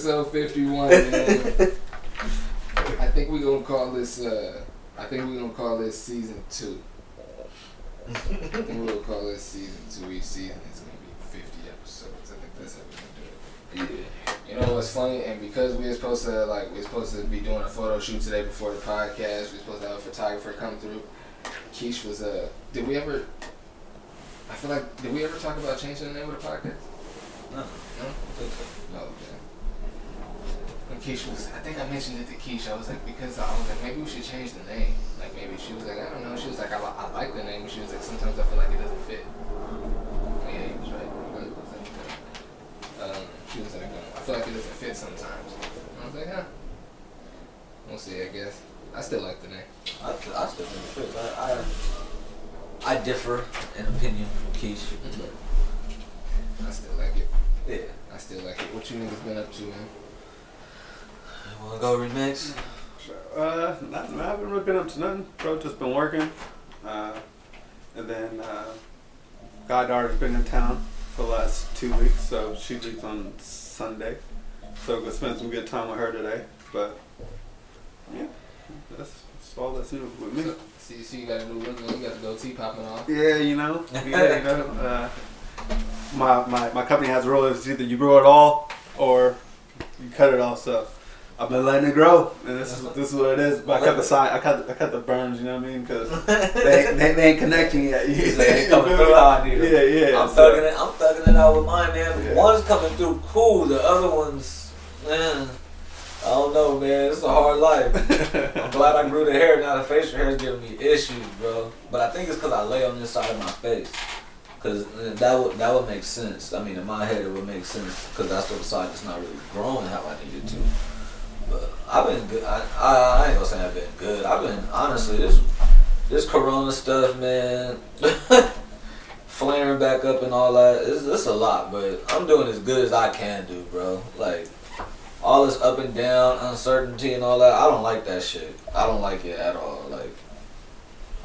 episode fifty-one, man. I think we're gonna call this. Uh, I think we're gonna call this season two. I think we're gonna call this season two. Each season is gonna be fifty episodes. I think that's how we're gonna do it. Yeah. You know what's funny? And because we were supposed to like we were supposed to be doing a photo shoot today before the podcast, we were supposed to have a photographer come through. Keish was uh did we ever I feel like did we ever talk about changing the name of the podcast? No. No? I think so. No, okay. Keish was I think I mentioned it to Keish, I was like because I was like maybe we should change the name. Like maybe she was like, I don't know, she was like I, li- I like the name, she was like sometimes I feel like it doesn't fit. Yeah, he was right. Um, she was like, I feel like it doesn't fit sometimes. I was like, huh. We'll see, I guess. I still like the name. I, th- I still think it fits. I, I, I differ in opinion from Keish. I still like it. Yeah. I still like it. What you niggas been up to, man? You wanna go remix? Uh, nothing. I haven't really been up to nothing, bro. Just been working. Uh, and then uh, goddaughter's been in town for the last two weeks, so she leaves on Sunday. So gonna spend some good time with her today. But yeah, that's, that's all that's new with me. So, see, see, you got a new look. You got the goatee popping off. Yeah, you know. Yeah, you know. Uh, my, my my company has a rule: it's either you grow it all or you cut it all. So I've been letting it grow, and this is this is what it is. But I cut the side, I cut I cut the burns. You know what I mean? Because they, ain't- they, they ain't connecting yet. Like, ain't coming through how I need it. Yeah, yeah. I'm so- thugging it. I'm thugging it out with mine, man. Yeah. One's coming through cool. The other one's, man. I don't know, man. It's a hard life. I'm glad I grew the hair. Now the facial hair is giving me issues, bro. But I think it's because I lay on this side of my face. Cause that would that would make sense. I mean, in my head, it would make sense because that's the side that's not really growing how I need it to. But I've been good. I, I, I ain't gonna say I've been good. I've been honestly this this Corona stuff, man. flaring back up and all that. It's, it's a lot, but I'm doing as good as I can do, bro. Like all this up and down, uncertainty and all that. I don't like that shit. I don't like it at all. Like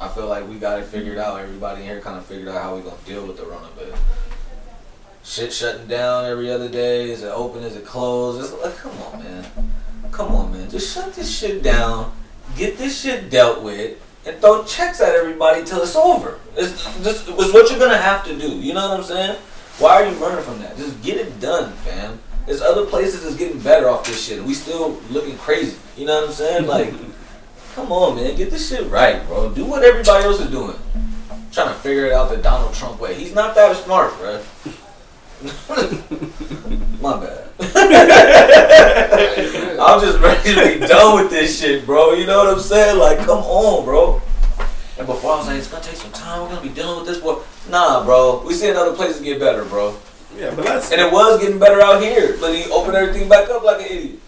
I feel like we got it figured out. Everybody here kind of figured out how we gonna deal with the of it. Shit shutting down every other day. Is it open? Is it closed? It's like, come on, man. Come on, man. Just shut this shit down. Get this shit dealt with and throw checks at everybody till it's over. It's, this it's what you're gonna have to do. You know what I'm saying? Why are you running from that? Just get it done, fam. There's other places that's getting better off this shit. We still looking crazy. You know what I'm saying? Like, come on, man, get this shit right, bro. Do what everybody else is doing. trying to figure it out the Donald Trump way. He's not that smart, bro. My bad. I'm just ready to be done with this shit, bro. You know what I'm saying? Like, come on, bro. And before I was like, it's gonna take some time. We're gonna be dealing with this, bro. Nah, bro. We seeing other places get better, bro. Yeah, but that's And it was getting better out here. But you open everything back up like an idiot.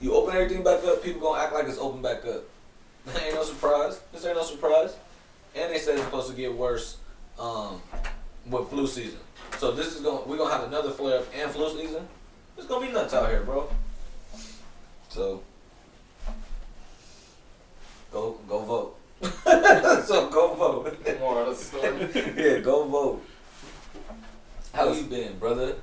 You open everything back up, people gonna act like it's open back up. ain't no surprise. This ain't no surprise. And they said it's supposed to get worse um, with flu season. So this is going. to We're gonna have another flare up and flu season. It's gonna be nuts out here, bro. So go go vote. so go vote. More of the story. yeah, go vote. How you been, brother?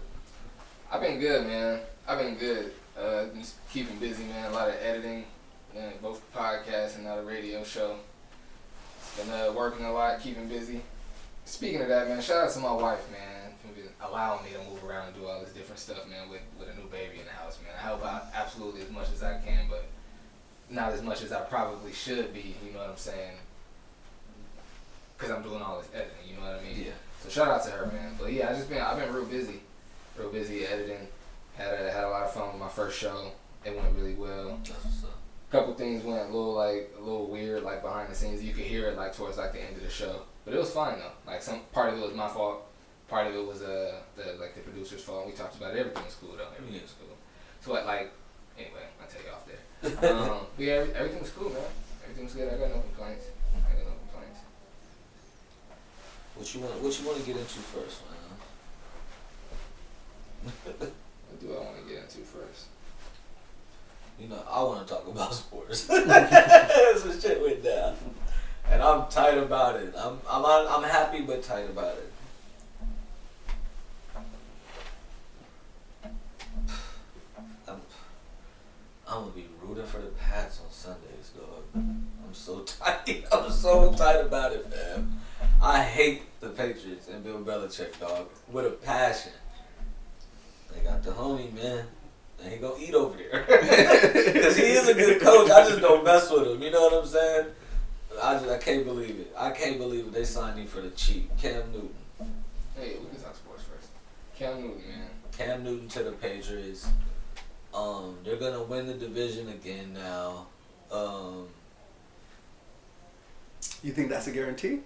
I've been good, man. I've been good. Uh, just keeping busy, man. A lot of editing, man, both the podcast and now the radio show. Been uh, working a lot, keeping busy. Speaking of that, man, shout out to my wife, man, for being- allowing me to move around and do all this different stuff, man, with, with a new baby in the house, man. I help out absolutely as much as I can, but not as much as I probably should be, you know what I'm saying? Because I'm doing all this editing, you know what I mean? Yeah. So shout out to her, man. But yeah, I just been I've been real busy, real busy editing. Had a, had a lot of fun with my first show. It went really well. Up. couple things went a little like a little weird, like behind the scenes. You could hear it like towards like the end of the show, but it was fine though. Like some part of it was my fault, part of it was uh the like the producer's fault. We talked about it. Everything was cool though. Everything was cool. So what like anyway, I'll tell you off there. um, but yeah, every- everything was cool, man. Everything was good. I got no complaints. I got no complaints. What you want? What you want to get into first, man? What do I want to get into first? You know, I want to talk about sports. Some shit went down, and I'm tight about it. I'm I'm I'm happy but tight about it. For the Pats on Sundays, dog. I'm so tight. I'm so tight about it, man. I hate the Patriots and Bill Belichick, dog, with a passion. They got the homie, man. And he gonna eat over there. Because he is a good coach. I just don't mess with him. You know what I'm saying? I just I can't believe it. I can't believe it. They signed him for the cheap. Cam Newton. Hey, we can talk sports first. Cam Newton, man. Cam Newton to the Patriots. Um, they're gonna win the division again now. Um, You think that's a guarantee?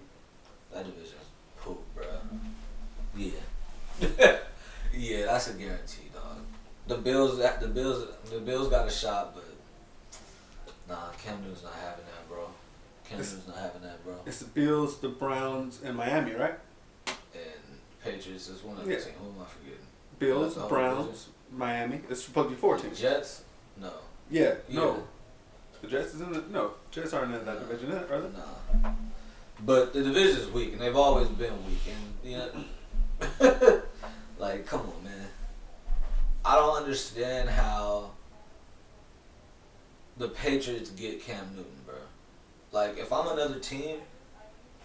that division's poop, bro. Yeah, yeah, that's a guarantee, dog. The Bills, the Bills, the Bills got a shot, but nah, Cam Newton's not having that, bro. Cam It's- Newton's not having that, bro. It's the Bills, the Browns, and Miami, right? Patriots is one of the Yeah. team. Who am I forgetting? Bills, That's Browns, Miami. It's supposed to be four teams. Jets? No. Yeah, Yeah. no. The Jets is in the no. Jets aren't in that No. division, are they? Nah. But the division is weak, and they've always been weak. And you know, like, come on, man. I don't understand how the Patriots get Cam Newton, bro. Like, if I'm another team,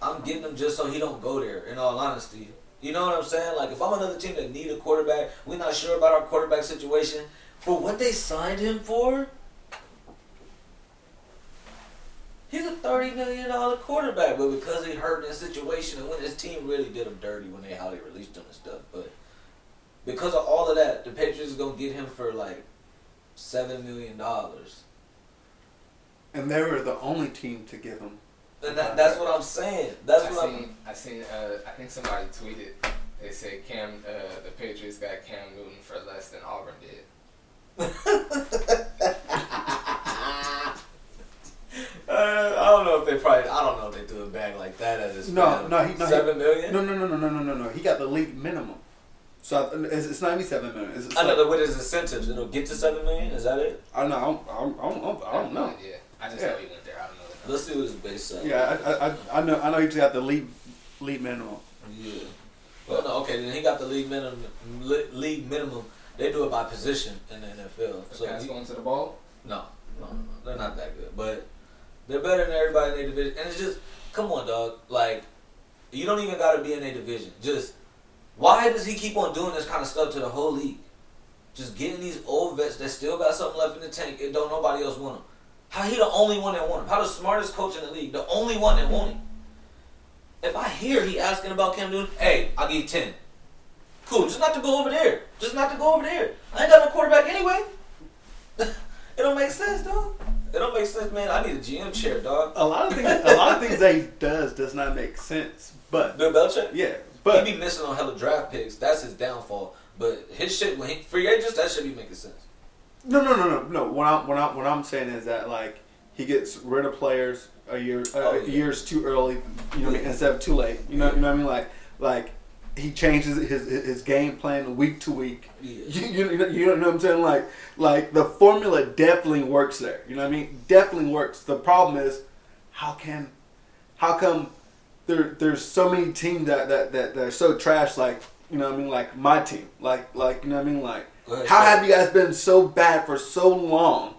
I'm getting him just so he don't go there. In all honesty, you know what I'm saying? Like, if I'm another team that need a quarterback, we're not sure about our quarterback situation. For what they signed him for, He's a thirty million dollar quarterback, but because he hurt in a situation and when his team really did him dirty when they how they released him and stuff, but because of all of that, the Patriots are gonna get him for like seven million dollars, And they were the only team to give him. And that, that's what I'm saying. That's I what I'm. seen. I seen. Uh, I think somebody tweeted. They said Cam. Uh, the Patriots got Cam Newton for less than Auburn did. Uh, I don't know if they probably. I don't know if they threw a bag like that at his. No, no, he- no, he- seven million. No, no, no, no, no, no, no, no. He got the league minimum. So it's, it's not even seven million. It's, it's I know like- that with his incentives, it'll get to seven million. Is that it? I don't know. I don't, I don't, I don't, I don't know. idea. I just Yeah. know he went there. I don't know. The Let's see what his base salary. Yeah, I, I, I, I know. I know he's got the league, league minimum. Yeah. Well, no, okay, then he got the league minimum. li- League minimum. They do it by position in the NFL. The So pass he- going to the ball. no, no, no, they're not that good, but they're better than everybody in their division. And it's just, come on, dog. Like, you don't even got to be in a division. Just, why does he keep on doing this kind of stuff to the whole league? Just getting these old vets that still got something left in the tank and don't nobody else want him. How he the only one that want him? How the smartest coach in the league, the only one that want him? If I hear he asking about Cam Newton, hey, I'll give you 10. Cool, just not to go over there. Just not to go over there. I ain't got no quarterback anyway. it don't make sense, dog. It don't make sense, man. I need a GM chair, dog. A lot of things. a lot of things that he does does not make sense. But Bill Belichick? yeah, but he be missing on hella draft picks. That's his downfall. But his shit, when he, free agents, that should be making sense. No, no, no, no, no. What I'm what I'm what I'm saying is that like he gets rid of players a year uh, Oh, yeah. years too early, you know, Yeah. instead of too late. You know, you know what I mean? Like like he changes his his game plan week to week. Yeah. You, you, you know, you know what I'm saying? Like, like the formula definitely works there. You know what I mean? Definitely works. The problem is, how can, how come there there's so many teams that that that, that are so trash? Like, you know what I mean? Like my team. Like like you know what I mean? Like, ahead, how have you guys been so bad for so long?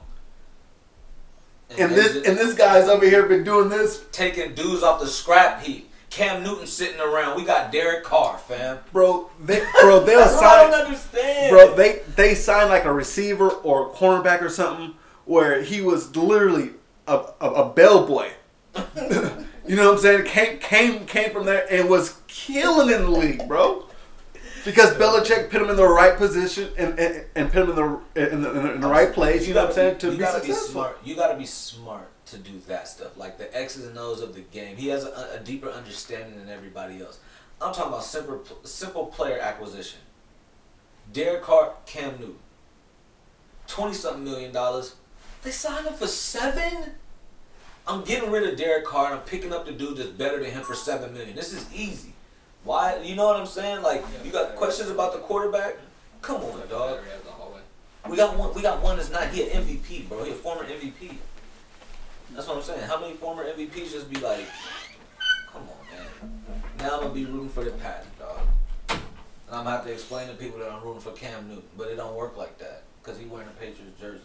it. And this just and this guy's over here been doing this, taking dudes off the scrap heap. Cam Newton sitting around. We got Derek Carr, fam. bro. They, bro, they'll what I don't understand. Bro, they they signed like a receiver or a cornerback or something where he was literally a, a, a bellboy. you know what I'm saying? Came came came from there and was killing in the league, bro. Because Belichick put him in the right position and, and, and put him in the in the, in the, in the right place. You know what I'm saying? To you be gotta successful. be smart. You gotta be smart to do that stuff, like the X's and O's of the game. He has a, a deeper understanding than everybody else. I'm talking about simple, simple player acquisition. Derek Carr, Cam Newton, twenty something million dollars. They signed him for seven. I'm getting rid of Derek Carr and I'm picking up the dude that's better than him for seven million. This is easy. Why? You know what I'm saying? Like you got questions about the quarterback? Come on, dog. Battery out the hallway. We got one. We got one that's not. He an MVP, bro. He a former MVP. That's what I'm saying. How many former MVPs just be like, come on, man. Now I'm gonna be rooting for the Pat, dog. And I'm gonna have to explain to people that I'm rooting for Cam Newton, but it don't work like that because he wearing a Patriots jersey.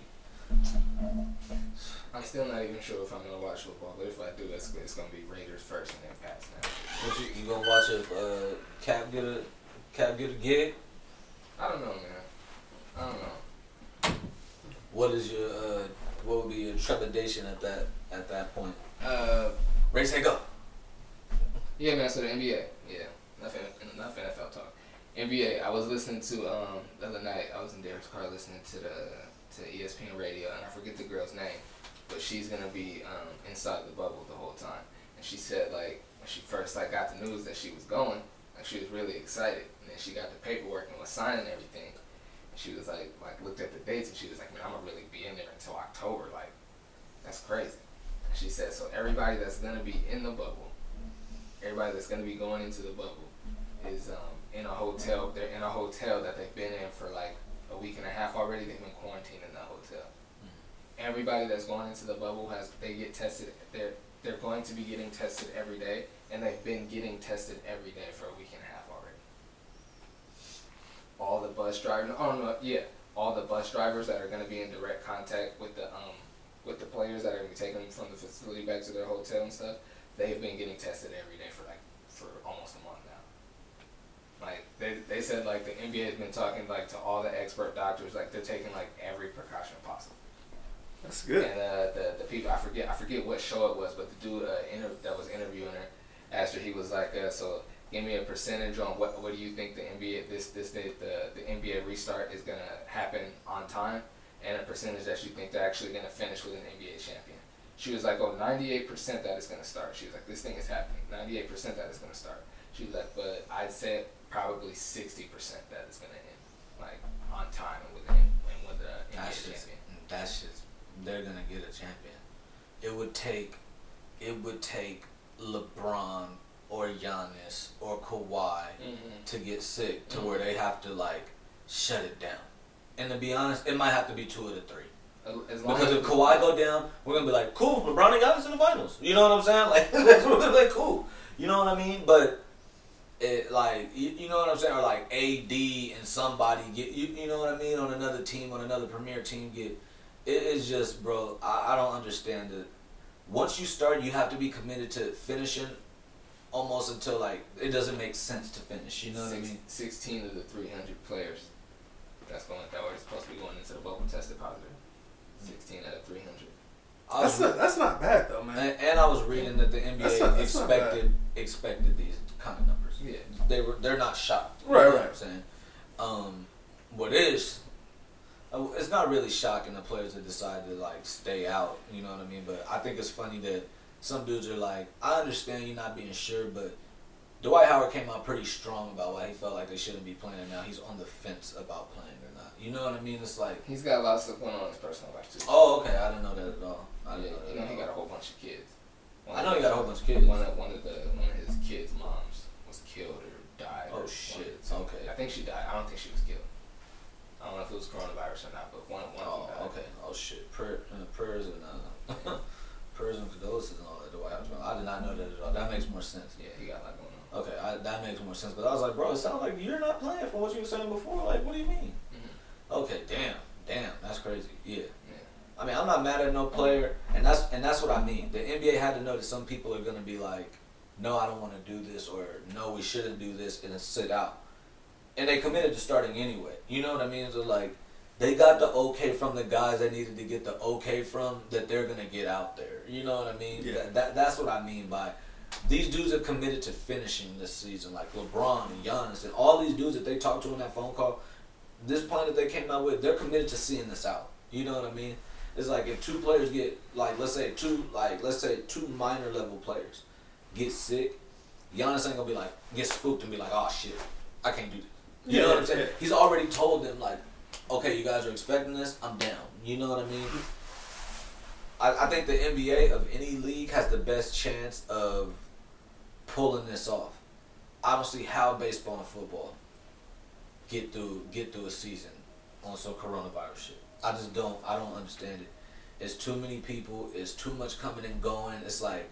I'm still not even sure if I'm gonna watch football, but if I do, it's, it's gonna be Raiders first and then Pats now. What you, you gonna watch if uh, Cap get a Cap get a gig? I don't know, man. I don't know. What is your uh, what would be your trepidation at that at that point? Uh, Ray say go. yeah, man. So the NBA, yeah, enough, N- enough NFL talk. NBA. I was listening to um the other night. I was in Derek's car listening to the to ESPN radio, and I forget the girl's name, but she's gonna be um inside the bubble the whole time. And she said like when she first like got the news that she was going, like she was really excited, and then she got the paperwork and was signing everything. And she was like like looked at the dates, and she was like, man, I'm gonna really be in there until October. Like that's crazy. And she said so everybody that's gonna be in the bubble, everybody that's gonna be going into the bubble is um, in a hotel. They're in a hotel that they've been in for like a week and a half already. They've been quarantined in the hotel. Everybody that's going into the bubble has they get tested. They're they're going to be getting tested every day, and they've been getting tested every day for a week and a half already. All the bus drivers. Oh no, yeah, all the bus drivers that are going to be in direct contact with the um with the players that are going to be taking them from the facility back to their hotel and stuff. They've been getting tested every day for like for almost a month. Like they, they said like the NBA has been talking like to all the expert doctors like they're taking like every precaution possible. That's good. And uh, the the people I forget I forget what show it was, but the dude uh, inter- that was interviewing her asked her he was like, uh, so give me a percentage on what what do you think the NBA this this day the the NBA restart is gonna happen on time, and a percentage that you think they're actually gonna finish with an NBA champion. She was like, oh, 98% that it's gonna start. She was like, this thing is happening. 98% that it's gonna start. She was like, but I'd say probably 60% that it's gonna end, like on time and with the and with the NBA That's just champion. that's just they're gonna get a champion. It would take it would take LeBron or Giannis or Kawhi Mm-hmm. to get sick to where they have to like shut it down. And to be honest, it might have to be two of the three. As long Because as if Kawhi go down, we're gonna be like, cool, LeBron and Giannis in the finals. You know what I'm saying? Like that's what we're like, cool. You know what I mean? But it like you, you know what I'm saying? Or like AD and somebody get you you know what I mean on another team on another premier team get. It is just, bro. I, I don't understand it. Once you start, you have to be committed to finishing almost until like it doesn't make sense to finish. You know what I mean? 16 of the 300 players that's going that were supposed to be going into the bubble tested positive. 16 out of 300. I That's not that's not bad though, man. And, and I was reading that the NBA not- not expected expected these kind of numbers. Yeah. They were they're not shocked. Right, you know right. What I'm saying, um, what is uh, it's not really shocking the players that decide to like stay out. You know what I mean? But I think it's funny that some dudes are like, I understand you not being sure, but Dwight Howard came out pretty strong about why he felt like they shouldn't be playing. And now he's on the fence about playing or not. You know what I mean? It's like, He's got a lot of stuff going on in his personal life too. oh, okay, I didn't know that at all. I didn't know that. you know he got a whole bunch of kids. One I know he got a whole bunch of kids. One of one of the one of his kids' moms was killed or died. Oh, or shit. Okay. I think she died. I don't think she was killed. I don't know if it was coronavirus or not, but one one Oh, of them died. okay. Oh shit. Prayer, uh, prayers and uh, prayers and condolences and all that. Do I? I did not know that at all. That makes more sense. Yeah, he got a lot going on. Okay, I, that makes more sense. But I was like, bro, it sounds like you're not playing from what you were saying before. Like, what do you mean? Mhm. Okay, damn, damn, that's crazy. Yeah. Yeah. I mean, I'm not mad at no player, and that's and that's what I mean. The NBA had to know that some people are gonna be like, no, I don't want to do this, or no, we shouldn't do this, and sit out. And they committed to starting anyway. You know what I mean? So like, they got the okay from the guys they needed to get the okay from that they're gonna get out there. You know what I mean? Yeah. That, that that's what I mean by these dudes are committed to finishing this season, like LeBron and Giannis and all these dudes that they talked to in that phone call. This plan that they came out with, they're committed to seeing this out. You know what I mean? It's like if two players get like let's say two like let's say two minor level players get sick, Giannis ain't gonna be like get spooked and be like, oh shit, I can't do this. You Yeah, know what I'm saying? yeah. He's already told them like, okay, you guys are expecting this, I'm down. You know what I mean? I, I think the NBA of any league has the best chance of pulling this off. I don't see how baseball and football get through get through a season on some coronavirus shit. I just don't I don't understand it. It's too many people, it's too much coming and going. It's like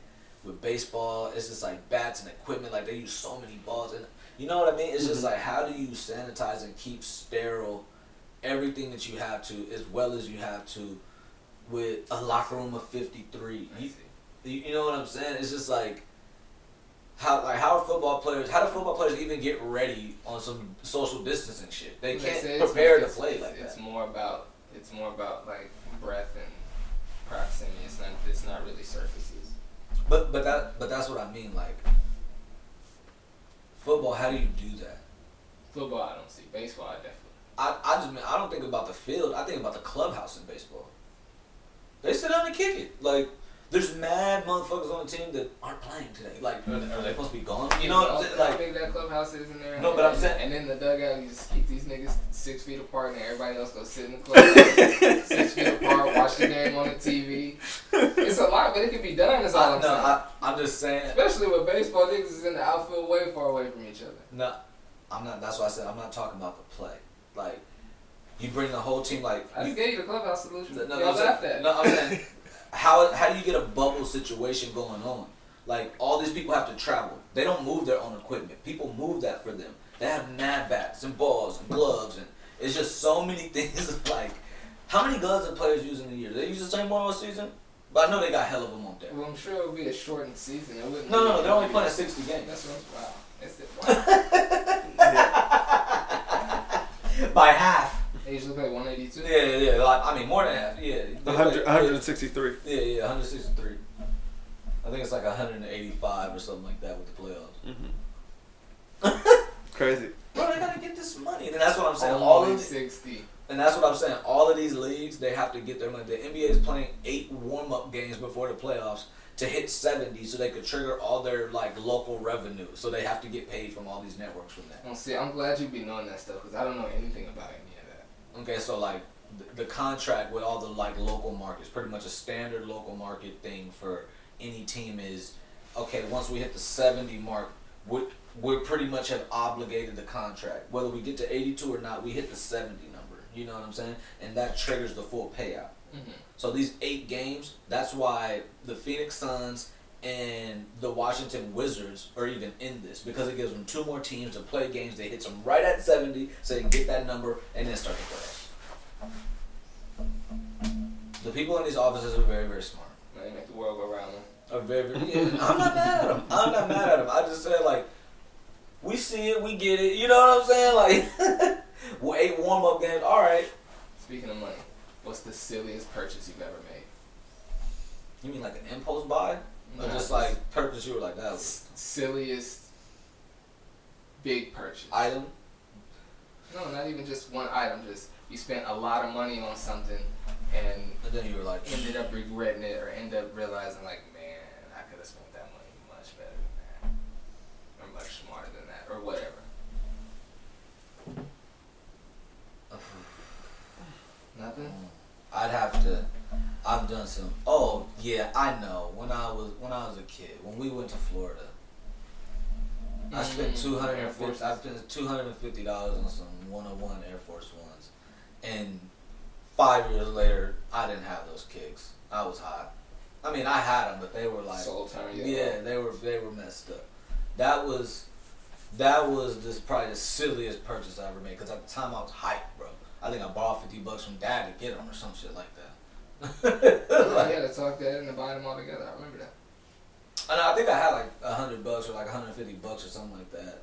with baseball, it's just like bats and equipment, like they use so many balls and you know what I mean? It's just Mhm. like how do you sanitize and keep sterile everything that you have to as well as you have to with a locker room of fifty three. I You, you you know what I'm saying? It's just like how like how are football players? How do football players even get ready on some social distancing shit? They can't said, it's- prepare to it's- play it's, like It's that. more about it's more about like breath and proximity. It's not it's not really surfaces. But but that but that's what I mean. Like football, how do you do that? Football, I don't see. Baseball, I definitely. I, I just mean I don't think about the field. I think about the clubhouse in baseball. They sit down and kick it. Like there's mad motherfuckers on the team that aren't playing today. Like are they, are they supposed to be gone? You know what I'm saying? how Like big that clubhouse is in there. No, and, but I'm saying- and in the dugout, you just keep these niggas six feet apart, and everybody else go sit in the clubhouse six feet apart, watch the game on the TV. It's a lot, but it can be done. Is all I, I'm no, saying. I, I'm just saying. Especially with baseball, niggas is in the outfield way far away from each other. No, I'm not. That's why I said I'm not talking about the play. Like you bring the whole team. Like I you, just gave you the clubhouse solution. No, no, Y'all I'm saying- laughed at. No, I'm saying, how how do you get a bubble situation going on? Like all these people have to travel. They don't move their own equipment. People move that for them. They have mad bats and balls and gloves and it's just so many things. like how many gloves do players use in a year? They use the same one all season? But I know they got hell of them on there. Well, I'm sure it would be a shortened season. It. No, no, no. They're only playing 60 games. That's what I'm, wow. That's it. Wow. By half. They usually play 182. Yeah, yeah, yeah. Like, I mean, more than half. Yeah. They 100, 163. Yeah, yeah, 163. I think it's like 185 or something like that with the playoffs. Mm-hmm. Crazy. Bro, they gotta get this money. And that's what I'm saying. All Only of 60. and that's what I'm saying. All of these leagues, they have to get their money. The NBA is playing eight warm up games before the playoffs to hit 70, so they could trigger all their like local revenue. So they have to get paid from all these networks from that. Well, see, I'm glad you be knowing that stuff because I don't know anything about any of that. Okay, so like the, the contract with all the like local markets, pretty much a standard local market thing for any team is okay. Once we hit the seventy mark, we we pretty much have obligated the contract. Whether we get to eighty two or not, we hit the seventy number. You know what I'm saying? And that triggers the full payout. Mm-hmm. So these eight games, that's why the Phoenix Suns and the Washington Wizards are even in this because it gives them two more teams to play games. They hit them right at 70 so they can get that number and then start the playoffs. The people in these offices are very, very smart. They make the world go round. Are very, very, yeah, I'm not mad at them. I'm not mad at them. I just said, like, we see it, we get it. You know what I'm saying? Like, well, eight warm up games, all right. Speaking of money, what's the silliest purchase you've ever made? You mean like an impulse buy? Or just like purchase you were like that was silliest big purchase. item? No, not even just one item. Just you spent a lot of money on something and And then you were like, ended up regretting it or end up realizing like, man, I could have spent that money much better than that, or much smarter than that, or whatever. Nothing. I'd have to. I've done some. Oh yeah, I know. When I was when I was a kid, when we went to Florida, I spent Mm, two hundred Air and fifty. I spent two hundred and fifty dollars on some one hundred one Air Force Ones, and five years later, I didn't have those kicks. I was hot. I mean, I had them, but they were like, Soul turn. yeah, they were they were messed up. That was that was this probably the silliest purchase I ever made because at the time I was hyped, bro. I think I borrowed fifty bucks from dad to get them or some shit like that. Like, yeah, to talk that and to buy them all together. I remember that. And I think I had like a hundred bucks or like hundred fifty bucks or something like that.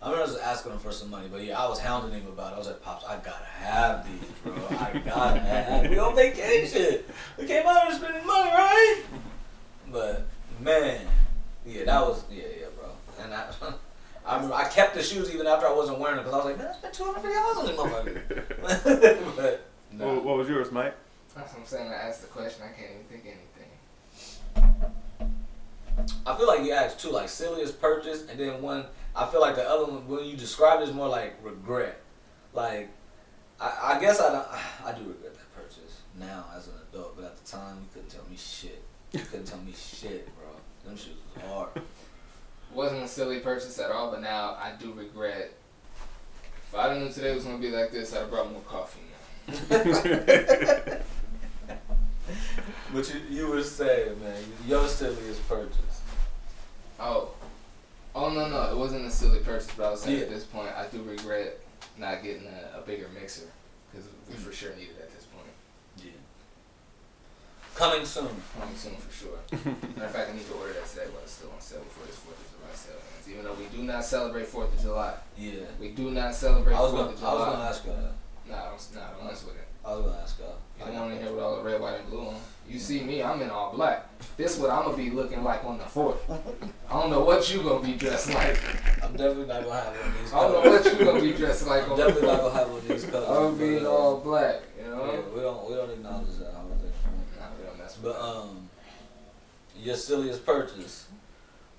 I remember just asking him for some money, but yeah, I was hounding him about it. I was like, "Pops, I gotta have these, bro. I gotta have. We on vacation. We came out here spending money, right?" But man, yeah, that was yeah, yeah, bro. And I, I remember I kept the shoes even after I wasn't wearing them because I was like, "Man, I spent two hundred fifty dollars on these motherfuckers." but no. What, what was yours, Mike? That's what I'm saying. I asked the question. I can't even think of anything. I feel like you asked two, like silliest purchase, and then one. I feel like the other one, when you described it, is more like regret. Like, I, I guess I don't. I do regret that purchase now as an adult, but at the time you couldn't tell me shit. You couldn't tell me shit, bro. Them shoes was hard. Wasn't a silly purchase at all, but now I do regret. If I didn't know today was gonna be like this, I'd have brought more coffee. Man. But you, you were saying, man, your silliest purchase. Oh, oh no no, it wasn't a silly purchase, but I was saying Yeah. at this point I do regret not getting a, a bigger mixer because we mm. for sure need it at this point. Yeah. Coming soon. Coming soon for sure. Matter of fact, I need to order that today, but it's still on sale before this Fourth of July sale ends. Even though we do not celebrate Fourth of July, Yeah. we do not celebrate I was Fourth gonna, of I was gonna ask y'all that. Nah, don't, nah, don't mess with it. I was gonna ask y'all. You don't want to hear with all the red, white, and blue on. You see me, I'm in all black. This what I'm gonna be looking like on the fourth. I don't know what you gonna be dressed like. I'm definitely not gonna have one of these. I don't know what you gonna be dressed like I'm on the definitely not gonna have one of these colors. I'm gonna be in but, uh, all black. You know. Yeah, we don't we don't acknowledge that holiday. Nah, we don't mess with But that. um, your silliest purchase.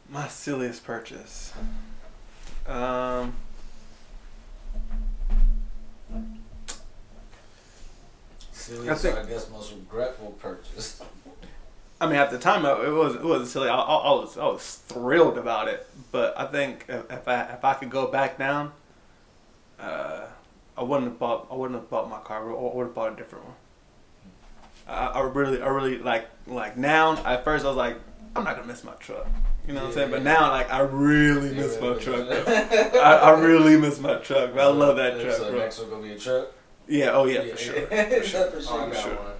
My silliest purchase. Um, Silliest, think- or I guess most regretful purchase. I mean, at the time, it was it wasn't silly. I, I, I was I was thrilled about it. But I think if, I if I could go back down, uh, I wouldn't have bought I wouldn't have bought my car. I would have bought a different one. I, I really I really like like now. At first, I was like, I'm not gonna miss my truck. You know what I'm saying? But now, like, I really Yeah, miss my but- truck. I, I really miss my truck. I love that So- truck, So bro. next one gonna be a truck. Yeah. Oh yeah, for sure. for Oh, I sure. got sure. one.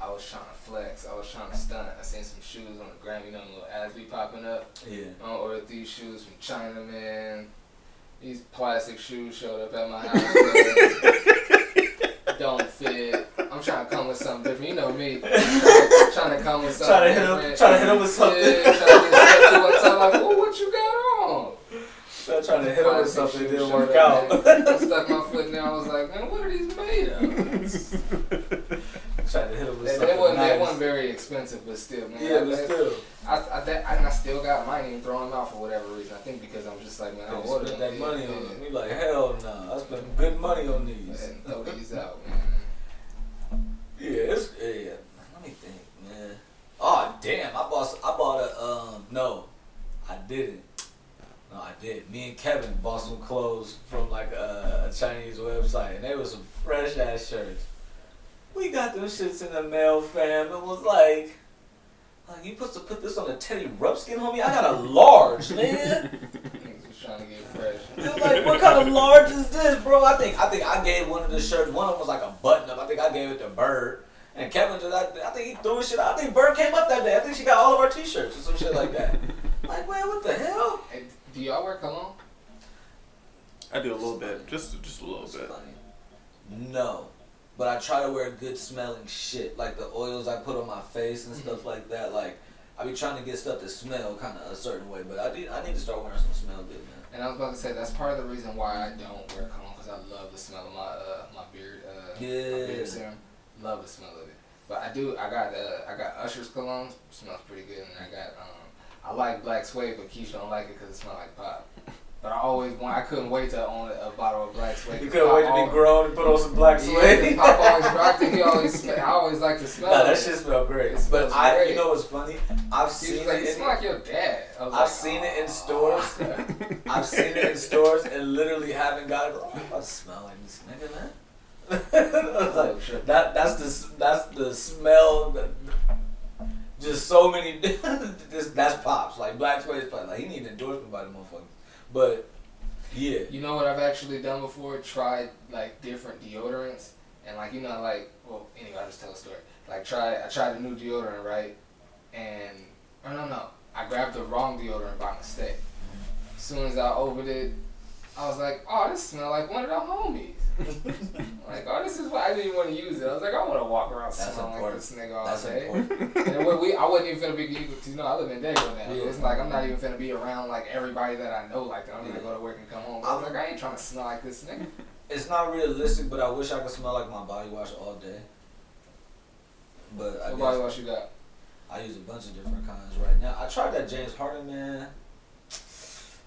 I was trying to flex. I was trying to stunt. I seen some shoes on the gram. You know, little ads be popping up. Yeah. I ordered these shoes from China, man. These plastic shoes showed up at my house. Don't fit. I'm trying to come with something different. You know me. Trying, trying to come with something Trying to hit him. different. Trying to hit him with something. Yeah, trying to get stuck to one like, oh, what you got on? Trying trying to hit him with something shoes didn't work out. man. I stuck my foot in there. I was like, man, what are these made of? Trying to hit him with They, something they, wasn't, nice. they wasn't very expensive, but still, man. yeah, I, but I- still. I, I, that, and I still got mine even throw them out for whatever reason. I think because I'm just like, man, I ordered spent that money on them. We like, hell no. I spent good money on these. And throw these out, man. Yeah, it's yeah. Let me think, man. Oh damn! I bought I bought a um no, I didn't. No, I did. Me and Kevin bought some clothes from like a, a Chinese website, and they were some fresh ass shirts. We got them shits in the mail, fam. It was like, like you supposed to put this on a Teddy Ruxpin, homie. I got a large, man. Niggas was trying to get fresh. It was like, what kind of large is this, bro? I think I think I gave one of the shirts. One of them was like a button up. I think I gave it to Bird. And Kevin just, I, I think he threw his shit out. I think Bird came up that day. I think she got all of our t-shirts or some shit like that. like, man, what the hell? Hey, do y'all wear cologne? I do a little bit, just just a little It's bit. funny. No. But I try to wear good smelling shit. Like the oils I put on my face and stuff like that. Like, I be trying to get stuff to smell kind of a certain way. But I, need I need to start wearing some smell good, man. And I was about to say that's part of the reason why I don't wear cologne because I love the smell of my uh, my beard uh, my beard serum. Love the smell of it. But I do I got uh, I got Usher's cologne smells pretty good and I got um I like Black Suede but Keisha don't like it because it smells like pop. But I always want I couldn't wait to own a, a bottle of Black Suede. You couldn't wait to be always- grown and put on some black Yeah, suede. Pop always rocked it. He always I always like to smell Nah, that shit smell great. But I, great. you know what's funny? I've seen like, it. you In, smell like your dad. I I've like, seen it in stores. I've seen it in stores and literally haven't got it. Oh, I'm about smell like this nigga, man. I was like, Oh, that that's the that's the smell. That, just so many. this, that's pops like Black Suede like he need endorsement by the motherfuckers. But yeah, You know what I've actually done before? Tried like different deodorants and like you know like well anyway I'll just tell a story. Like try I tried a new deodorant right, and or no no I grabbed the wrong deodorant by mistake. As soon as I opened it, I was like, oh this smells like one of the homies. like oh this is why I didn't even want to use it. I was like I want to walk around That's smelling like this nigga all that's day. important. And we, I wasn't even finna be, you know, I live in Dago now. Yeah. It's like I'm not even finna be around like everybody that I know like that. I'm gonna Yeah. go to work and come home. I was like, I ain't trying to smell like this nigga. It's not realistic, but I wish I could smell like my body wash all day. But I What guess body wash you got? I use a bunch of different kinds right now. I tried that James Harden man.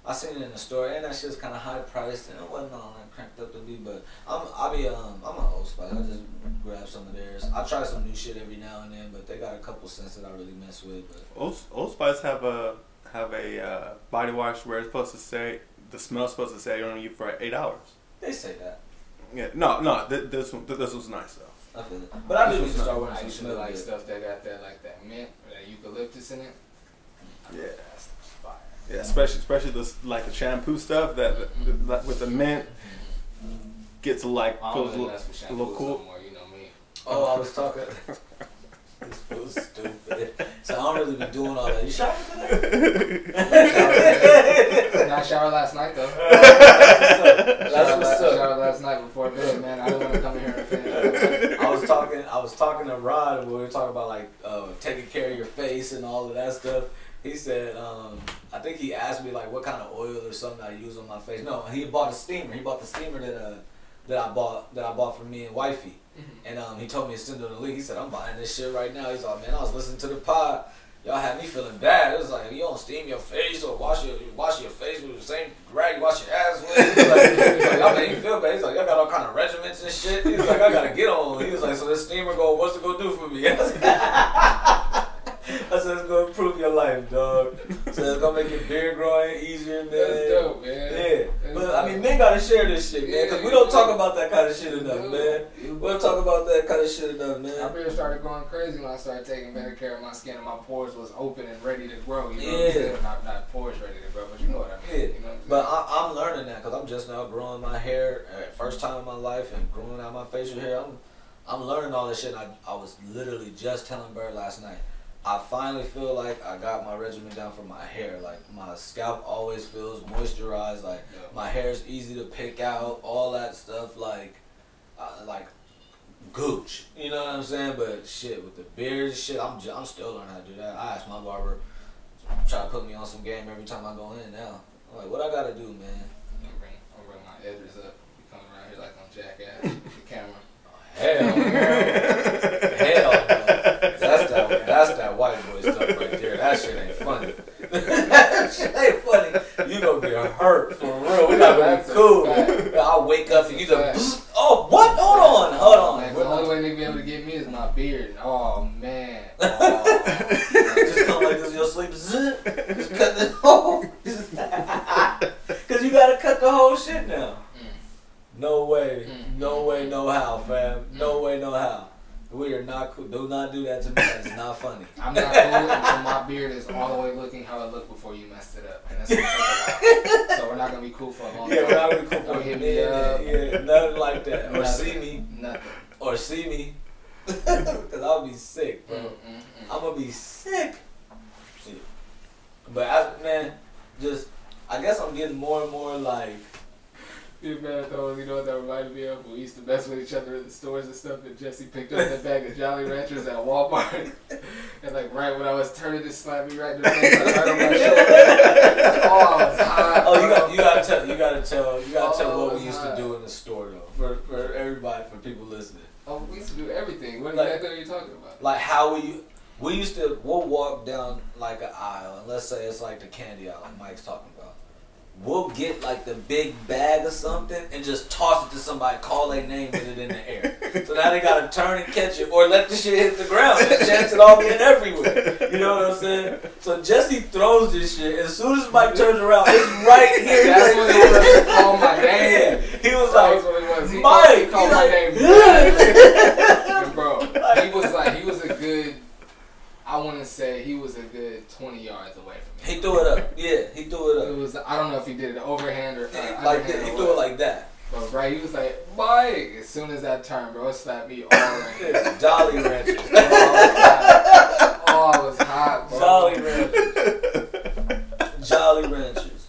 I seen it in the store, and that shit's kind of high priced, and it wasn't all that cranked up to be. But I'm, I be, um, I'm an old spice. I just grab some of theirs. I try some new shit every now and then, but they got a couple scents that I really mess with. But Old, Old Spice have a have a uh, body wash where it's supposed to say the smell's supposed to say on you for eight hours. they say that. Yeah, no, no, th- this one, th- this was nice though. I feel it. But I do need to start wearing I some used to smell like good. stuff that got that like that mint or that eucalyptus in it. Yeah. That's fire. Yeah, especially especially this like the shampoo stuff that, that with the mint gets like I don't feels a really little, mess with a little cool. no more. You know me. Oh, I was talking. this fool's stupid. So I don't really be doing all that. You showered today? Not shower last night though. That's what's last, up. shower last night before bed, man. I didn't want to come in here and finish. I was talking. I was talking to Rod. and We were talking about like uh, taking care of your face and all of that stuff. He said, um, I think he asked me like what kind of oil or something I use on my face. No, he bought a steamer. He bought the steamer that uh, that I bought that I bought for me and wifey. And um, he told me to send her the link. He said, I'm buying this shit right now. He's like, man, I was listening to the pod. Y'all had me feeling bad. It was like you don't steam your face or wash your wash your face with the same rag you wash your ass with. He's like, he's like, y'all make me feel bad. He's like, y'all got all kind of regiments and shit. He's like, I gotta get on. He was like, so this steamer go, what's it gonna do for me? I said it's gonna improve your life, dog. So it's gonna make your beard growing easier, man. That's dope, man. Yeah, That's but I mean, men gotta share this shit, man, because we don't talk about that kind of shit enough, Dude, man. We don't talk about that kind of shit enough, man. My beard started going crazy when I started taking better care of my skin and my pores was open and ready to grow. You know what Yeah. I'm saying? Not, not pores ready to grow, but you know what I mean. Yeah. You know what? But I, I'm learning that because I'm just now growing my hair, uh, first time in my life, and growing out my facial hair. I'm, I'm learning all this shit. I, I was literally just telling Bird last night. I finally feel like I got my regimen down for my hair. Like my scalp always feels moisturized. Like Yeah. my hair's easy to pick out. All that stuff. Like, uh, like gooch. You know what I'm saying? But shit with the beard and shit, I'm j- I'm still learning how to do that. I asked my barber try to put me on some game every time I go in now. I'm like, what I gotta do, man? I'm bring, I'm bring my edges up. You come around here like on Jackass with the camera. Hell, hell, no. That's that. That's that white boy stuff right there. That shit ain't funny. that shit ain't funny. You gonna get hurt for real. We not gonna That's be cool. I'll wake up and you just. Oh, what? Hold on, hold on. We're the only way they be able to get me is my beard. Oh man. Oh. just come like this in your sleep. Just cut the whole. Cause you gotta cut the whole shit now. Mm. No way. Mm. No way, no how, fam. No way, no how. We are not cool. Do not do that to me. That's not funny. I'm not cool until my beard is all the way looking how it looked before you messed it up, and that's gonna take a while. So we're not gonna be cool for a long Yeah, time. we're not gonna be cool for hit a me up. Yeah, nothing like that. Or Nothing. see me. Nothing. Or see me. Cause I'll be sick, bro. Mm, mm, mm. I'm gonna be sick. Yeah. But I, man, just I guess I'm getting more and more like You man though, you know what that reminded me of? We used to mess with each other in the stores and stuff, and Jesse picked up that bag of Jolly Ranchers at Walmart, and like right when I was turning to slap me right in the face, like, right on my shoulder. Oh, I was hot. Oh, you got you gotta tell you gotta tell you gotta tell Oh, what we used to do in the store though for for everybody for people listening. Oh, we used to do everything. What Like- exactly are you talking about? Like how we we used to we'll walk down like an aisle and let's say it's like the candy aisle like Mike's talking about. We'll get like the big bag or something and just toss it to somebody, call their name with it in the air. So now they gotta turn and catch it or let the shit hit the ground and chance it all being everywhere. You know what I'm saying? So Jesse throws this shit. As soon as Mike turns around, it's right here. That's when they were call my name. He was like, was was. He Mike, called, he called my like, name. Bro, he was like, he was a good. I want to say he was a good twenty yards away from me. He threw it up. Yeah, he threw it up. It was. I don't know if he did it overhand or uh, like that. He threw it like that. But right, he was like, Mike. As soon as that turned, bro, it slapped me all. Yeah, Jolly Ranchers. oh, I was hot, bro. Jolly Ranchers. Jolly Ranchers.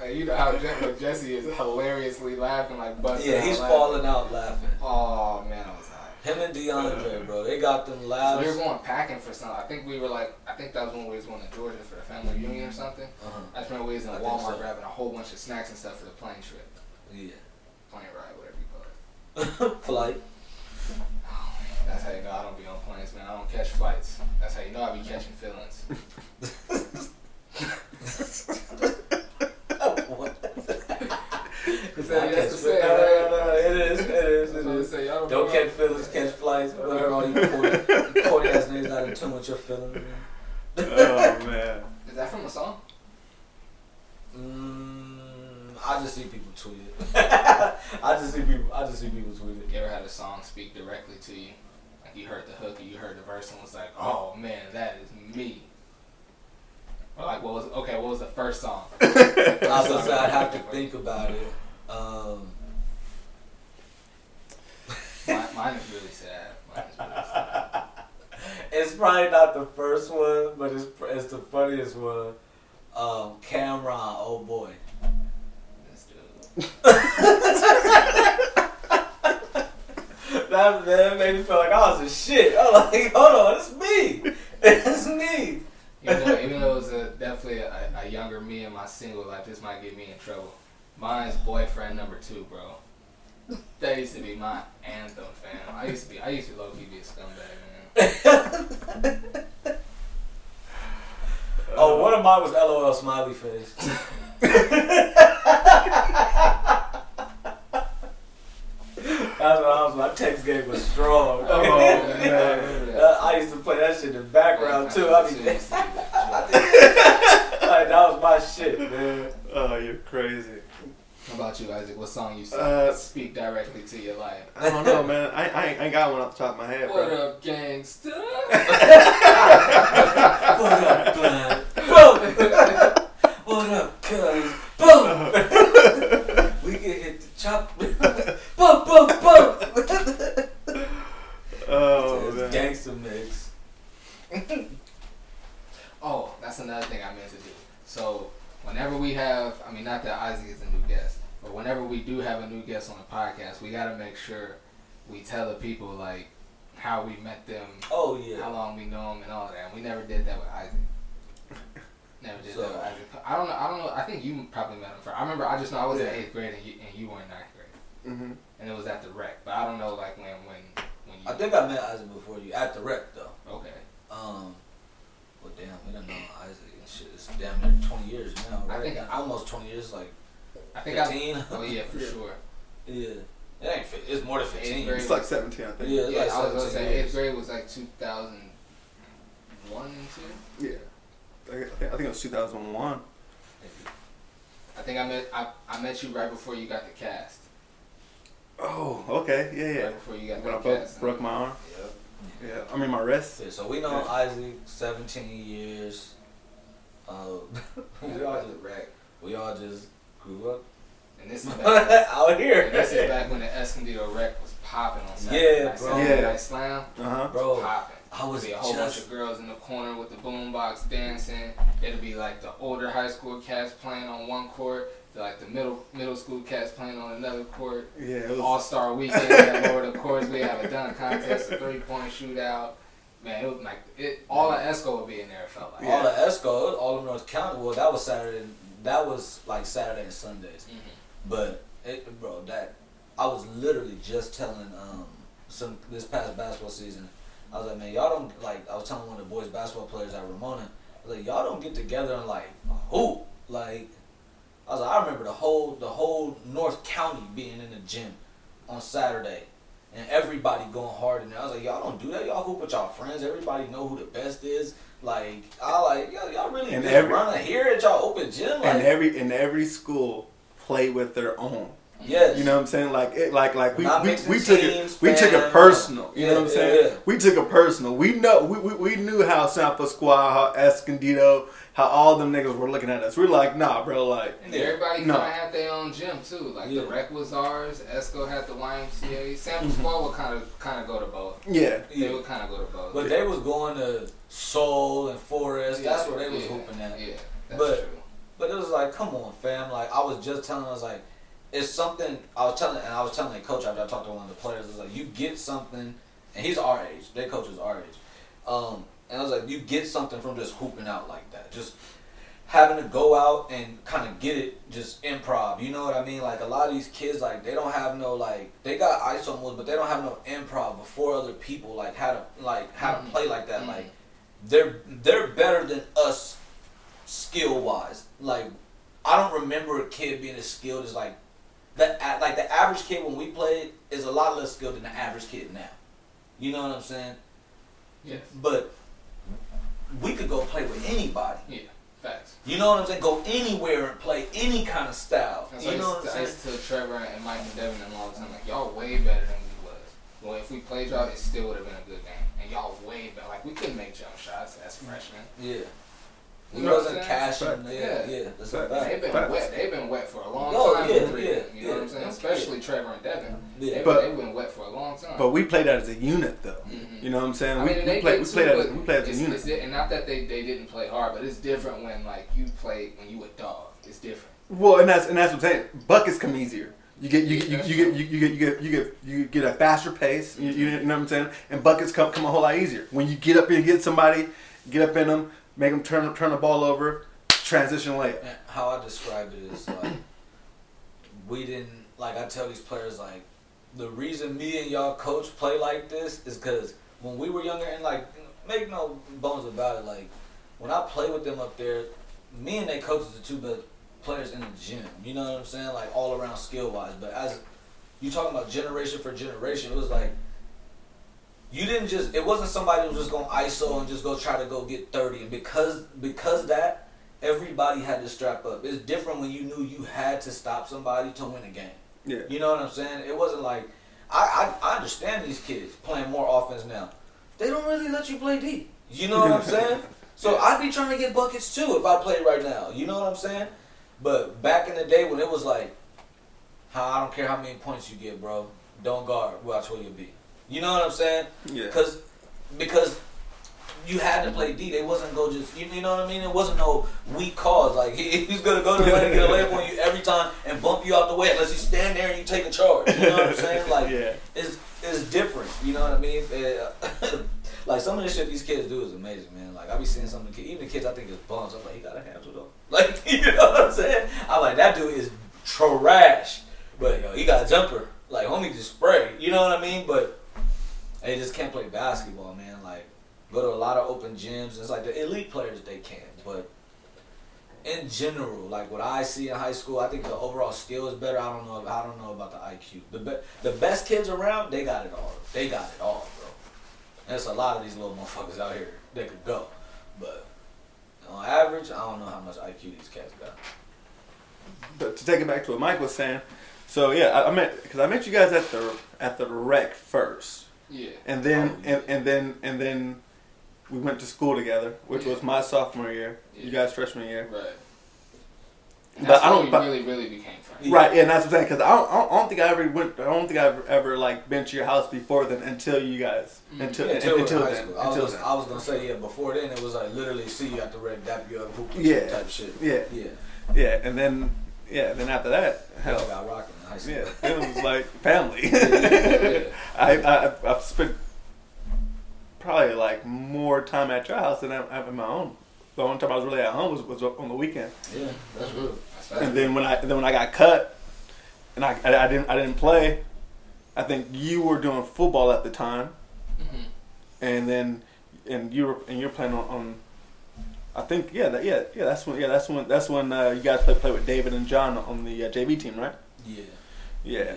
Like, you know how Jesse is hilariously laughing, like busting. Yeah, out he's laughing. falling out laughing. Oh man, I was. Him and DeAndre, bro, they got them So laughs. we were going packing for something. I think we were like, I think that was when we was going to Georgia for the family reunion or something. Uh-huh. I just remember we was in I Walmart so. grabbing a whole bunch of snacks and stuff for the plane trip, Yeah. plane ride, whatever you call it. Flight. Oh, That's how you know I don't be on planes, man. I don't catch flights. That's how you know I be catching feelings. Is that I yes catch to say, no, no, right? no, no, it is, it is, That's it I say. Y'all Don't be catch on- feelings, catch flights. Whatever all you corny, corny ass niggas got in tune with your feelings. man. oh man. Is that from a song? Mm, I just see people tweet it. I just see people. I just see people tweet it. You ever had a song speak directly to you? Like you heard the hook or you heard the verse and was like, oh man, that is me. Like what was okay? What was the first song? I was say I'd have to think about it. Um, Mine, mine is really sad. Mine is really sad. it's probably not the first one, but it's it's the funniest one. Um, Cam'ron, oh boy. That man made me feel like I was a shit. I was like, hold on, it's me. It's me. Even though, even though it was a, definitely a, a younger me in my single life, this might get me in trouble. Mine's boyfriend number two, bro. That used to be my anthem, fam. I used to be, I used to low key be a scumbag, man. Oh, one of mine was LOL smiley face. That's what I was. My text game was strong. Oh, man. man. Uh, I used to play that shit in the background too. I mean, Seriously, like, that that was my shit, man. Oh, you're crazy. How about you, Isaac? What song you sing? Uh, speak directly to your life? I don't know, man. I, I, ain't- I ain't got one off the top of my head, What bro. up, gangsta? What up, blood? Boom. What up, cuz? Boom. we can hit the chop. boom, boom, boom. Oh, It's man. gangster mix. Oh, that's another thing I meant to do. So, whenever we have, I mean, not that Isaac is a new guest, but whenever we do have a new guest on the podcast, we got to make sure we tell the people, like, how we met them, Oh yeah. how long we know them, and all that. And we never did that with Isaac. Never did So- that with Isaac. I don't know. I don't know. I think you probably met him first. I remember. I just know I was in eighth grade and you, and you were in ninth grade, hmm and it was at the rec. But I don't know, like when when when you. I think I met Isaac before you at the rec though. Okay. Um, well, damn, we don't know Isaac and shit. It's damn near 20 years now, I think I- almost 20 years, like I think I. 15. Oh yeah, for Yeah. sure. yeah, it ain't. Fit. It's more than 15. Eighth grade. It's like 17, I think. Yeah, it's Yeah, like I was gonna say eighth grade was like 2001 and two. Yeah. I think, I think it was 2001. I think I met I, I met you right before you got the cast. Oh, okay. Yeah, yeah. Right before you got When I the broke, cast. broke my arm. Yep. Yeah. I mean, my wrist. Yeah, so we know Isaac, 17 years. Uh, we, all just, the rec. we all just grew up And this is back. out and this is back when the Escondido rec was popping on Saturday Yeah, night. bro. Saturday Yeah. Night Slam. Uh huh. Bro, Popping. I was There'd be a whole bunch of girls in the corner with the boombox dancing. It'd be like the older high school cats playing on one court, the, like the middle middle school cats playing on another court. Yeah, was. All Star Weekend at Lord of course we have a dunk contest, a three point shootout. Man, it was like it. All of Esco would be in there. It felt like. All the ESCO, all of North County. Well, that was Saturday. That was like Saturday and Sundays. Mhm. But it, bro, that I was literally just telling um some this past basketball season. I was like, man, y'all don't like. I was telling one of the boys basketball players at Ramona, I was like, y'all don't get together and like hoop. Like, I was like, I remember the whole the whole North County being in the gym on Saturday. And everybody going hard in there. I was like, y'all don't do that. Y'all hoop with y'all friends. Everybody know who the best is. Like, I like, y'all, y'all really And just every- run here at y'all open gym. Like, and every in every school play with their own. Yes. You know what I'm saying? Like it, like like we Not we, mixing we took teams, it we took it personal. You yeah, know what I'm saying? yeah. We took it personal. We know we, we, we knew how San Pasqual, how Escondido, how all them niggas were looking at us. We're like, nah, bro. Like, And everybody No. kind of had their own gym too. Like Yeah. the rec was ours. Esco had the YMCA. Sample mm-hmm. Squad would kind of kind of go to both. yeah, They Yeah. would kind of go to both. But they was going to Soul and Forest. That's where they was yeah, hooping at. Yeah, that's But- true. But it was like, come on, fam. Like I was just telling, I was like, it's something. I was telling, and I was telling the coach after I talked to one of the players. I was like, you get something, and he's our age. Their coach is our age. Um, and I was like, you get something from just hooping out like that. Just having to go out and kind of get it, just improv. You know what I mean? Like a lot of these kids, like they don't have no like they got ISO moves, but they don't have no improv before other people. Like how to like how to Mhm. play like that. Mhm. Like they're they're better than us skill wise. Like I don't remember a kid being as skilled as like the like the average kid when we played is a lot less skilled than the average kid now. You know what I'm saying? Yes. But we could go play with anybody. Yeah. Facts. You know what I'm saying? Go anywhere and play any kind of style. That's you know what I'm I saying? used to Trevor and Mike and Devin and all the time, like y'all way better than we was. Well, if we played y'all, it still would have been a good game. And y'all way better. Like we couldn't make jump shots as freshmen. Yeah. We You know what wasn't I'm saying? cashing. Fact. Yeah, yeah, that's a Fact. fact. They've been Facts. wet. They've been wet for a long Oh, time. yeah, with three. yeah, you know what I'm saying? Especially Trevor and Devin. Yeah. They've, But- they've been wet for a long time. But we played that as a unit, though. Mhm. You know what I'm saying? I we, mean, and we they played. We too, played as we played as a unit. it's di- and not that they, they didn't play hard, but it's different when like you play when you a dog. It's different. Well, and that's and that's what I'm saying. Buckets come easier. You get you, you, you get you, you get you get you get you get a faster pace. You, you know what I'm saying? And buckets come come a whole lot easier when you get up and get somebody, get up in them, make them turn turn the ball over, transition late. How I describe it is like we didn't like I tell these players like the reason me and y'all coach play like this is because when we were younger and like make no bones about it like when I play with them up there, me and they coaches are two best players in the gym. You know what I'm saying? Like all around skill wise. But as you talking about generation for generation, it was like you didn't just it wasn't somebody who was just gonna ISO and just go try to go get thirty and because because that everybody had to strap up. It's different when you knew you had to stop somebody to win a game. Yeah. You know what I'm saying? It wasn't like I, I I understand these kids playing more offense now. They don't really let you play deep. You know what I'm saying? So I'd be trying to get buckets too if I played right now. You know what I'm saying? But back in the day when it was like, I don't care how many points you get, bro. Don't guard. Watch where you be. You know what I'm saying? Yeah. Because because you had to play D. They wasn't go just you, know what I mean. It wasn't no weak cause. Like he, he's gonna go to the lane and get a layup on you every time and bump you out the way unless you stand there and you take a charge. You know what I'm saying? Like yeah. it's it's different. You know what I mean? Uh, like some of the shit these kids do is amazing, man. Like I be seeing some of the kids, even the kids I think is bums. I'm like, he got a handle though. Like you know what I'm saying? I'm like that dude is trash, but yo, he got a jumper. Like homie just spray. You know what I mean? But they just can't play basketball, man. Like go to a lot of open gyms. It's like the elite players they can, but in general, like what I see in high school, I think the overall skill is better. I don't know. I don't know about the IQ. The be- the best kids around, they got it all. They got it all, bro. There's a lot of these little motherfuckers out here that could go, but on average, I don't know how much IQ these cats got. But to take it back to what Mike was saying, so yeah, I, I met because I met you guys at the at the rec first, Yeah. and then Oh, yeah. and, and then and then we went to school together, which was my sophomore year. You guys freshman year. Right. But That's I don't- but- really, really became friends. Yeah. Right, yeah, and that's what I'm saying because I don't, I don't- think I ever went. I don't think I've ever like been to your house before then until you guys Mhm. until Yeah, until, until, we were in high then school. I was, until gonna, then. I was gonna say yeah. Before then, it was like literally see you at the red, dap you up, hoop with Yeah. type shit. Yeah, Yeah, yeah, and then yeah, then after that, hell, got rocking in high school. yeah, it was like family. yeah. I, I I've spent probably like more time at your house than I have in my own. The only time I was really at home was, was on the weekend. Yeah, that's real. That's And then when I then when I got cut, and I, I, I didn't I didn't play. I think you were doing football at the time, Mhm. and then and you were and you're playing on. on I think yeah that, yeah yeah that's when yeah that's when that's when uh, you guys play play with David and John on the uh, JV team right Yeah. yeah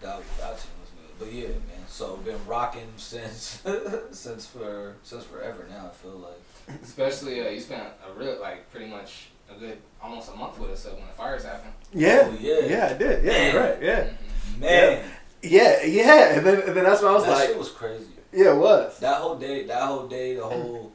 That, that team was good. But yeah, man. So been rocking since since for since forever now. I feel like. Especially, uh, you spent a real, like, pretty much a good, almost a month with us uh, when the fires happened. yeah Oh, yeah. yeah I did yeah Man. right yeah. Man, yeah yeah and then and then that's when I was like. that like shit was crazy. yeah it was That whole day, that whole day, the whole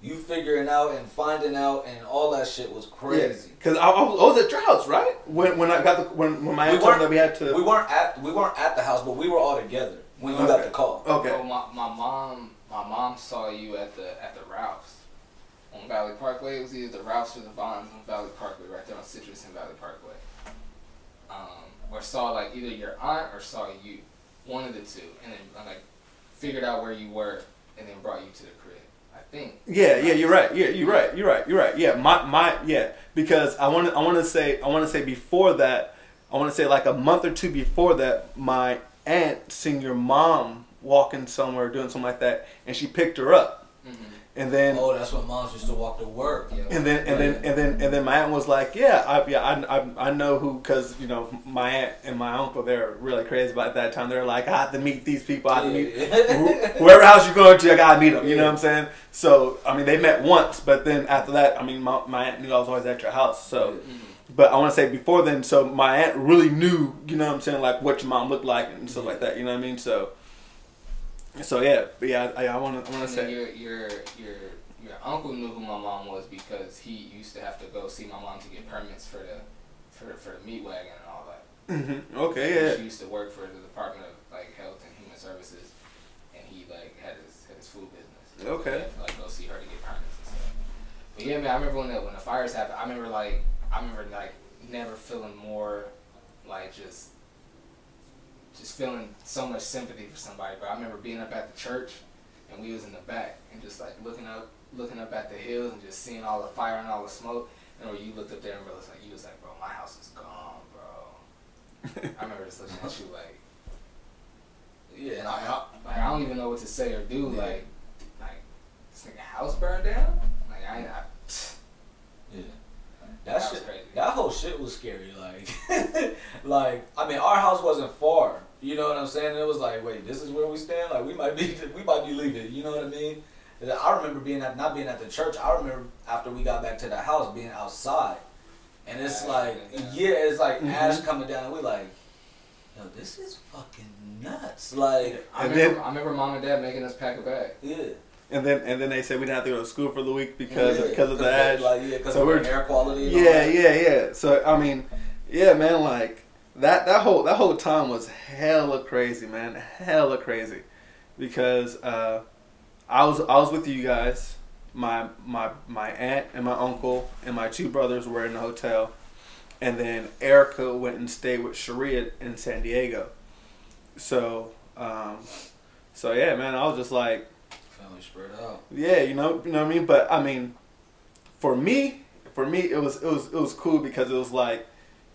you figuring out and finding out and all that shit was crazy. Because I, I, was, I was at your house, right? When when I got the when when my We aunt told me that we had to. We weren't at we weren't at the house, but we were all together when you got the call. okay. Well, my, my mom, my mom saw you at the at the Ralphs on Valley Parkway. It was either the Ralphs or the Vons on Valley Parkway, right there on Citrus and Valley Parkway. Um, or saw like either your aunt or saw you, one of the two, and then like figured out where you were, and then brought you to the crib. Think. Yeah, yeah, you're right. Yeah, you're right. You're right. You're right. Yeah, my my yeah. Because I want to I want to say I want to say before that I want to say like a month or two before that my aunt seen your mom walking somewhere doing something like that, and she picked her up, hmm and then. Oh, that's when moms used to walk to work. Yeah. And then and then and then and then my aunt was like, "Yeah, I yeah I I, I know who because you know my aunt and my uncle they're really crazy about that time. They're like, I have to meet these people. I have to meet wh- whoever house you're going to. I gotta meet them. You know what I'm saying? So I mean, they met once, but then after that, I mean, my, my aunt knew I was always at your house. So, but I want to say before then, so my aunt really knew. You know what I'm saying? Like what your mom looked like and stuff like that. You know what I mean? So, so yeah, but yeah, I, I want to I want to say your your your your uncle knew who my mom was because he used to have to go see my mom to get permits for the for for the meat wagon and all that. hmm Okay, yeah. She used to work for the Department of like Health and Human Services, and he like had his had his food business. Okay. To, like go see her to get permits and stuff. But yeah, man, I remember when the when the fires happened. I remember like I remember like never feeling more like just just feeling so much sympathy for somebody. But I remember being up at the church, and we was in the back and just like looking up looking up at the hills and just seeing all the fire and all the smoke. And when you looked up there and realized like you was like, bro, my house is gone, bro. I remember just looking at you like, Yeah, and I, I, like, I don't even know what to say or do. Yeah. Like, like this nigga house burned down. Like I, I yeah. that That shit, crazy. that whole shit was scary. Like, like I mean, our house wasn't far. You know what I'm saying? It was like, wait, this is where we stand. Like, we might be, we might be leaving. You know what I mean? And I remember being at, not being at the church. I remember after we got back to the house, being outside, and it's Ash like, yeah, it's like Mhm. ash coming down, and we like, yo, this is fucking nuts. Like, I remember, then- I remember mom and dad making us pack a bag. yeah, And then and then they said we didn't have to go to school for the week because yeah, because of the ash. like, yeah, because So of we're- the air quality. And all Yeah, that. yeah, yeah. So I mean, yeah, man, like that that whole that whole time was hella crazy, man, hella crazy, because uh, I was I was with you guys. My my my aunt and my uncle and my two brothers were in the hotel, and then Erica went and stayed with Sharia in San Diego. So, um, so yeah, man, I was just like, Family spread out. yeah, you know, you know what I mean. But I mean, for me, for me, it was it was it was cool because it was like,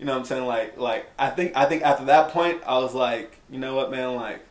you know, what I'm saying like like I think I think after that point, I was like, you know what, man, like.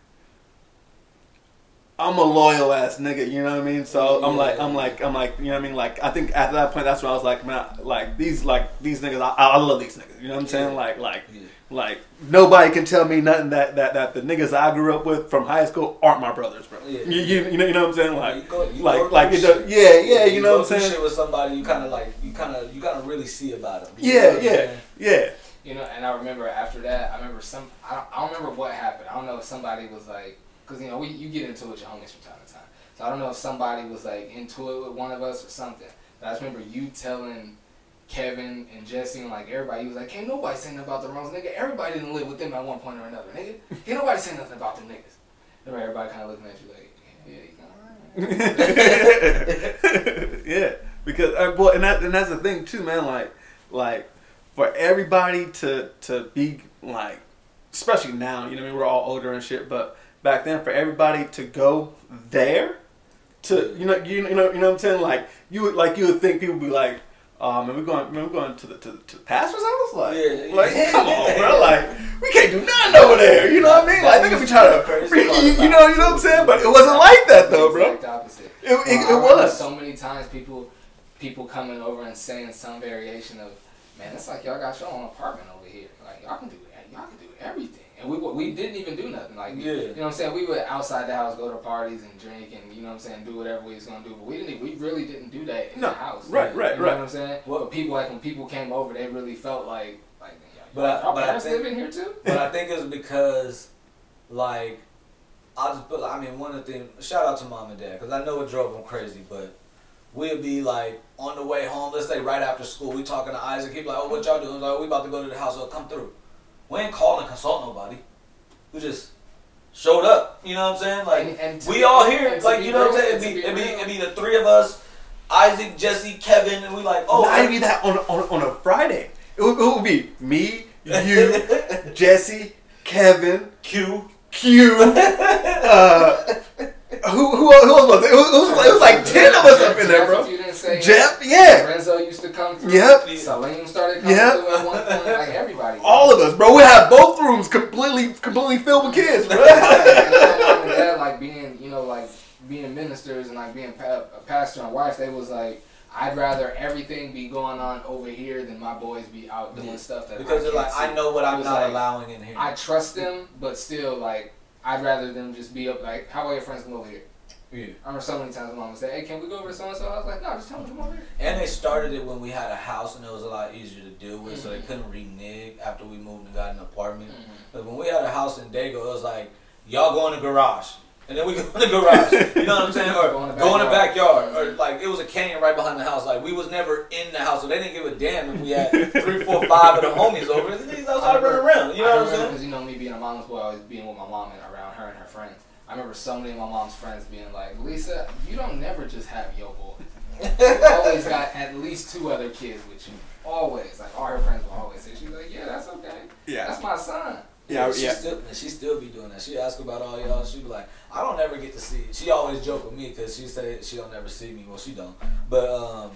I'm a loyal ass nigga, you know what I mean? So I'm like, I'm like, I'm like, you know what I mean? Like, I think after that point, that's when I was like, man, like these, like these niggas, I, I love these niggas. You know what I'm saying? Yeah. Like, like, Yeah. like nobody can tell me nothing that that that the niggas I grew up with from high school aren't my brothers, bro. Yeah. You, you, you know, you know what I'm saying? Like, you go, you like, like, does, shit. yeah, yeah, you know what I'm saying? Shit with somebody, you kind of like, you kind of, you gotta really see about them. Yeah, yeah, yeah. You know, and I remember after that, I remember some. I don't, I don't remember what happened. I don't know if somebody was like, because you know, we you get into it with your homies from time to time. So I don't know if somebody was like into it with one of us or something. But I just remember you telling Kevin and Jesse and like everybody, he was like, "Can't nobody say nothing about the wrongs, nigga. Everybody didn't live with them at one point or another, nigga. Can't nobody say nothing about them niggas." And everybody kind of looking at you like, "Yeah, you kind of right." yeah, because uh, well, and that and that's the thing too, man. Like, like for everybody to to be like, especially now, you know, what I mean, we're all older and shit, but back then, for everybody to go there, to you know, you, you know, you know what I'm saying? Like, you would like you would think people would be like. Um, and we're going, man, we're going to the to, to the pastor's house. Like, Yeah. like, come on, bro. Like, we can't do nothing over there. You know what I mean? Like, niggas be trying to, you, you know, you know what I'm saying? But it wasn't like that though, bro. Exact opposite. It, it, it was. so many times people people coming over and saying some variation of, man, it's like y'all got your own apartment over here. Like y'all can do that. Y'all can do everything. And we we didn't even do nothing. Like Yeah. you know what I'm saying. We would outside the house, go to parties and drink, and you know what I'm saying, do whatever we was gonna do. But we didn't. We really didn't do that in No, the house. right, right, You know right. what I'm saying? Well- but people like when people came over, they really felt like like y'all, But I- but I think- here too. But I think it's because, like, I'll just put. I mean, one of the things. Shout out to mom and dad because I know it drove them crazy, but. We'd be like on the way home, let's say right after school, we talking to Isaac. He'd be like, "Oh, what y'all doing?" Like, we about to go to the house. So come through. We ain't calling consult nobody. We just showed up. You know what I'm saying? Like And- and we be- all here. Like you know what I'm saying? It'd to be, it'd, be, it'd be the three of us, Isaac, Jesse, Kevin, and we like, oh, Not even that on, on, on a Friday. It would, it would be me, you, Jesse, Kevin, Q. Q, uh, who, who, who else was it? It was, it was, like, it was like 10 of us up in there, bro. if you didn't say Jeff, yeah. Renzo used to come through. Yep. Salim started coming Yep. through at one point. Like everybody. All of us, bro. We had both rooms completely, completely filled with kids, bro. and mom and dad, like being, you know, like being ministers and like being pa- a pastor and wife, they was like, I'd rather everything be going on over here than my boys be out doing Yeah. stuff that Because I they're can't like, see. I know what I'm not like, allowing in here. I trust them, but still, like, I'd rather them just be up. Like, how about your friends come over here? yeah. I remember so many times my mom would say, "Hey, can we go over to so and so?" I was like, "No, just tell them to come over here." And they started it when we had a house and it was a lot easier to deal with, so they Mhm. couldn't renege after we moved and got an apartment. Mm-hmm. But when we had a house in Dago, it was like, y'all go in the garage. And then we go in the garage. You know what I'm saying? Or Go in the go in the backyard. backyard. Or like it was a canyon right behind the house. Like we was never in the house, so they didn't give a damn if we had three, four, five of the homies over. These outside running around. You know what I'm saying? Because you know me being a mama's boy, always being with my mom and around her and her friends. I remember so many of my mom's friends being like, Lisa, you don't never just have your boy. You always got at least two other kids with you. Always. Like all her friends will always say, she's like, yeah, that's okay. Yeah. That's my son. Yeah, she yeah. Still, she still be doing that. She ask about all y'all. She be like, I don't ever get to see. She always joke with me because she say she don't ever see me. Well, she don't. But um,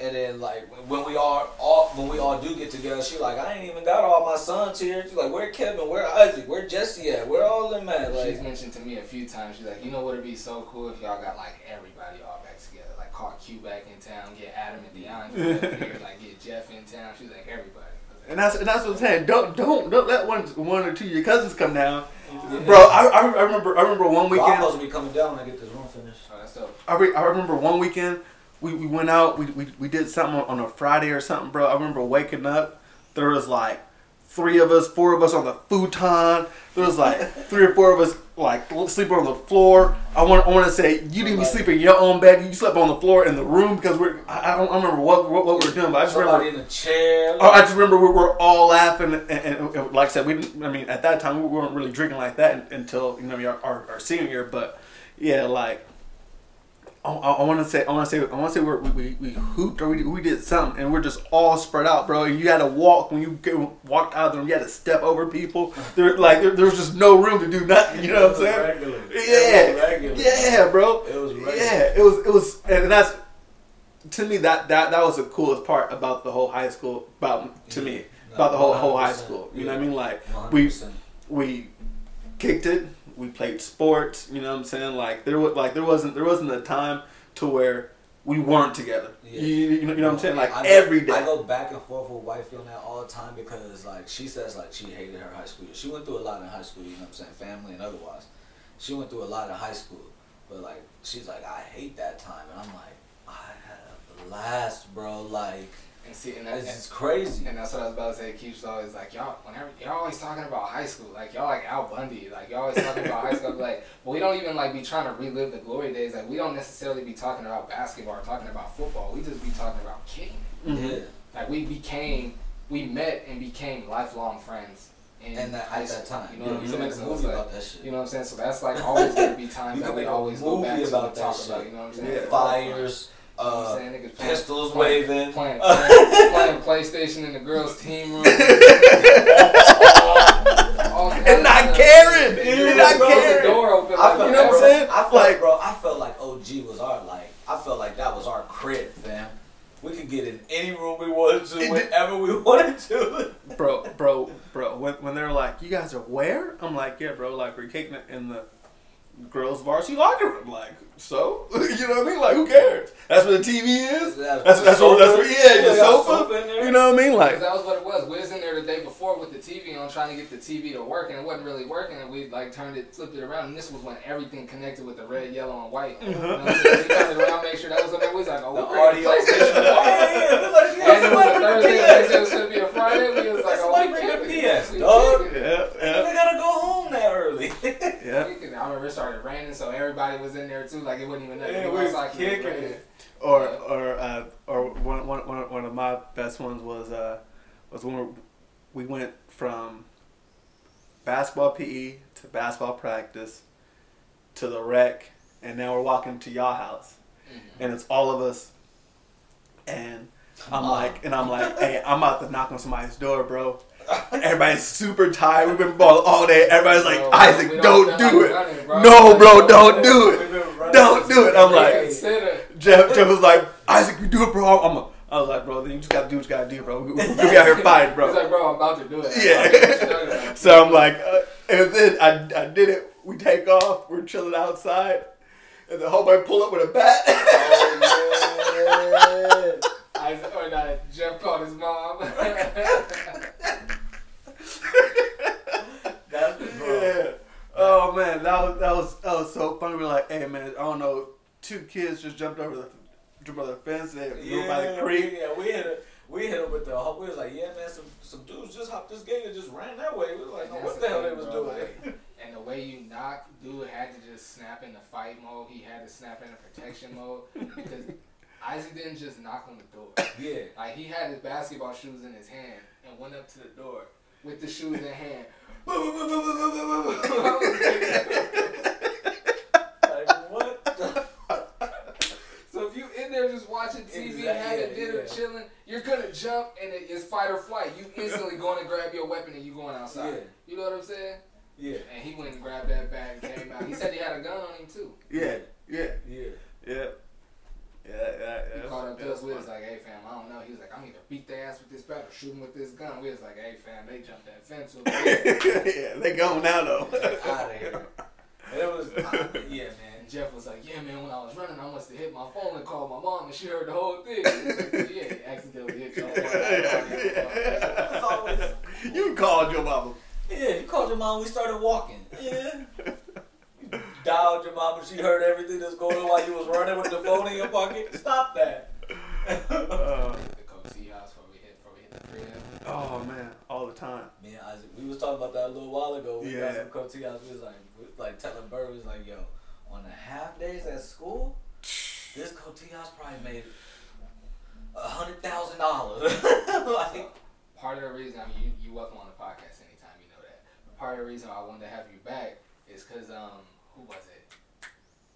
and then like when we all all when we all do get together, she like, I ain't even got all my sons here. She's like, where Kevin? Where Isaac? Where Jesse at? Where all them at? She's Like, mentioned to me a few times, she's like, you know what would be so cool if y'all got like everybody all back together. Like call Q back in town, get Adam and DeAndre here, like get Jeff in town. She's like, everybody. And that's and that's what I'm saying. Don't don't don't let one one or two of your cousins come down, Yeah. bro. I, I, I remember I remember one Well, I'm weekend. supposed to be coming down when I get this room finished. Oh, that's dope. I, re- I remember one weekend we, we went out we, we, we did something on a Friday or something, bro. I remember waking up. There was like three of us, four of us on the futon. There was like three or four of us like sleeping on the floor. I want I want to say you didn't even sleep in your own bed. You slept on the floor in the room because we're I, I don't I remember what, what what we were doing, but I just remember. In a chair. Oh, I just remember we were all laughing, and, and, and like I said, we didn't. I mean, at that time, we weren't really drinking like that until you know our, our, our senior year. But yeah, like I, I want to say, I want to say, I want to say we're, we we we hooped or we, we did something, and we're just all spread out, bro. And you had to walk when you go, walked out of the room. You had to step over people. There, like there, there was just no room to do nothing. You know what I'm saying? Regular. Yeah, It was regular. yeah, bro. It was regular. Yeah, it was it was, and that's to me that that that was the coolest part about the whole high school. About to me about the whole whole high school. You know what I mean? Like 100%. we we kicked it. We played sports. You know what I'm saying? Like there was like there wasn't there wasn't a time to where we weren't together. Yeah. You, you know, you know what I'm saying? Like I go- every day. I go back and forth with wifey on that all the time because like she says like she hated her high school. She went through a lot in high school. You know what I'm saying? Family and otherwise. She went through a lot in high school, but like she's like I hate that time, and I'm like I had a blast, bro. Like And see, and that's, it's just crazy. and that's what I was about to say. Keith's always like, y'all, whenever y'all always talking about high school, like y'all like Al Bundy, like y'all always talking about high school. Like, but we don't even like be trying to relive the glory days. Like, we don't necessarily be talking about basketball or talking about football. We just be talking about kicking. Mhm. Yeah. Like, we became, we met and became lifelong friends. In And that high at that time, you know yeah, what I'm you can saying? make a So it's movie like- about that shit. You know what I'm saying? So that's like always gonna be times You that can we always go movie back to about that talk shit. about. You know what I'm saying? Yeah. For Fires, You know I'm uh, saying? Niggas playing- pistols playing- waving. Playing, playing, playing PlayStation in the girls' team room. All kinds and not caring. Yeah, and not bro, The caring. door open. I Like, felt, You know what I'm saying? I felt Like- bro, I felt like OG was our like. I felt like that was our crib, fam. We could get in any room we wanted to, whenever we wanted to. bro, bro, bro. When, when they're like, "You guys are where?" I'm like, "Yeah, bro. Like we're kicking it in the girls' varsity locker room." Like, so you know what I mean? Like, who cares? That's where the TV is. That's that's what that's what. Yeah, your Yeah, sofa. You know what I mean? Like, that was what it was. We was in there the day before with the TV on, trying to get the TV to work, and it wasn't really working. And we like turned it, flipped it around, and this was when everything connected with the red, yellow, and white. Mm-hmm. You know what I'm we turned it around, make sure that was up there. We was like, oh, The we're audio. PlayStation. yeah, yeah, yeah. It was like, And it was a Thursday, bring it was gonna be a Friday. We was like, That's oh, like we bring the PS. We dog. yeah, yeah, I gotta go home that early. yeah. Kicking it. I remember it started raining, so everybody was in there too. Like it wasn't even nothing. Yeah, to do we was outside 'cause it was kicking raining. it. Or or uh, or one, one, one, one of my best ones was uh was when we went from basketball PE to basketball practice to the rec, and now we're walking to y'all house, Mhm. and it's all of us, and I'm Mom. like, and I'm like, hey, I'm about to knock on somebody's door, bro. Everybody's super tired. We've been balling all day. Everybody's like, Bro, Isaac, we don't do like it. running, bro. No, bro, don't do it. We've been running Don't do it. I'm like-. Jeff, Jeff was like, Isaac, you do it, bro. I'm a, I was like, bro, then you just gotta do what you gotta do, bro. We, we, we be out here fighting, He's bro. like, bro, I'm about to do it. Yeah. so I'm like, uh, and then I, I did it. We take off. We're chilling outside, and the homeboy pull up with a bat. Oh, yeah. I, or not, Jeff called his mom. That's the bro. Yeah. Oh man, that was that was that was so funny. We were like, hey man, I don't know, two kids just jumped over the jumped over the fence. They grew by the Yeah, creek. yeah, we hit it. We hit it with the. We was like, yeah, man, some some dudes just hopped this gate and just ran that way. We was like, no, what the hell they was doing? and the way you knock, dude had to just snap into fight mode. He had to snap in into protection mode because Isaac didn't just knock on the door. Yeah. Like he had his basketball shoes in his hand and went up to the door with the shoes in hand. Like what? the- so if you in there just watching TV, Exactly, having yeah, dinner, yeah. chilling, you're gonna jump and it is fight or flight. You instantly going to grab your weapon and you going outside. Yeah. You know what I'm saying? Yeah. And he went and grabbed that bag and came out. He said he had a gun on him too. Yeah, yeah, Yeah. yeah, yeah, yeah. He yeah. called up to yeah, us. We was like, "Hey fam, I don't know." He was like, "I'm either beat their ass with this bat or shoot him with this gun." We was like, "Hey fam, they jumped that fence." over there." yeah, they gone now though. Out of here. And it was, uh, yeah, man. Jeff was like, "Yeah, man. When I was running, I must have hit my phone and called my mom, and she heard the whole thing." yeah, he accidentally hit your It's always, you called your mama. yeah, you called your mom. We started walking. Yeah. You dialed your mom, and she heard everything that's going on while you was running with the phone in your pocket. Stop that. Uh, The Coty house before we hit, before we hit the crib. oh man, all the time. Me and Isaac, we was talking about that a little while ago. We got Yeah. some Coty house. We was like, we, like telling Bird, was like, yo, on the half days at school, this Coty house probably made a hundred thousand dollars. Like, Part of the reason, I mean, you, you welcome on the podcast anytime, you know that. But part of the reason I wanted to have you back is because, um, who was it?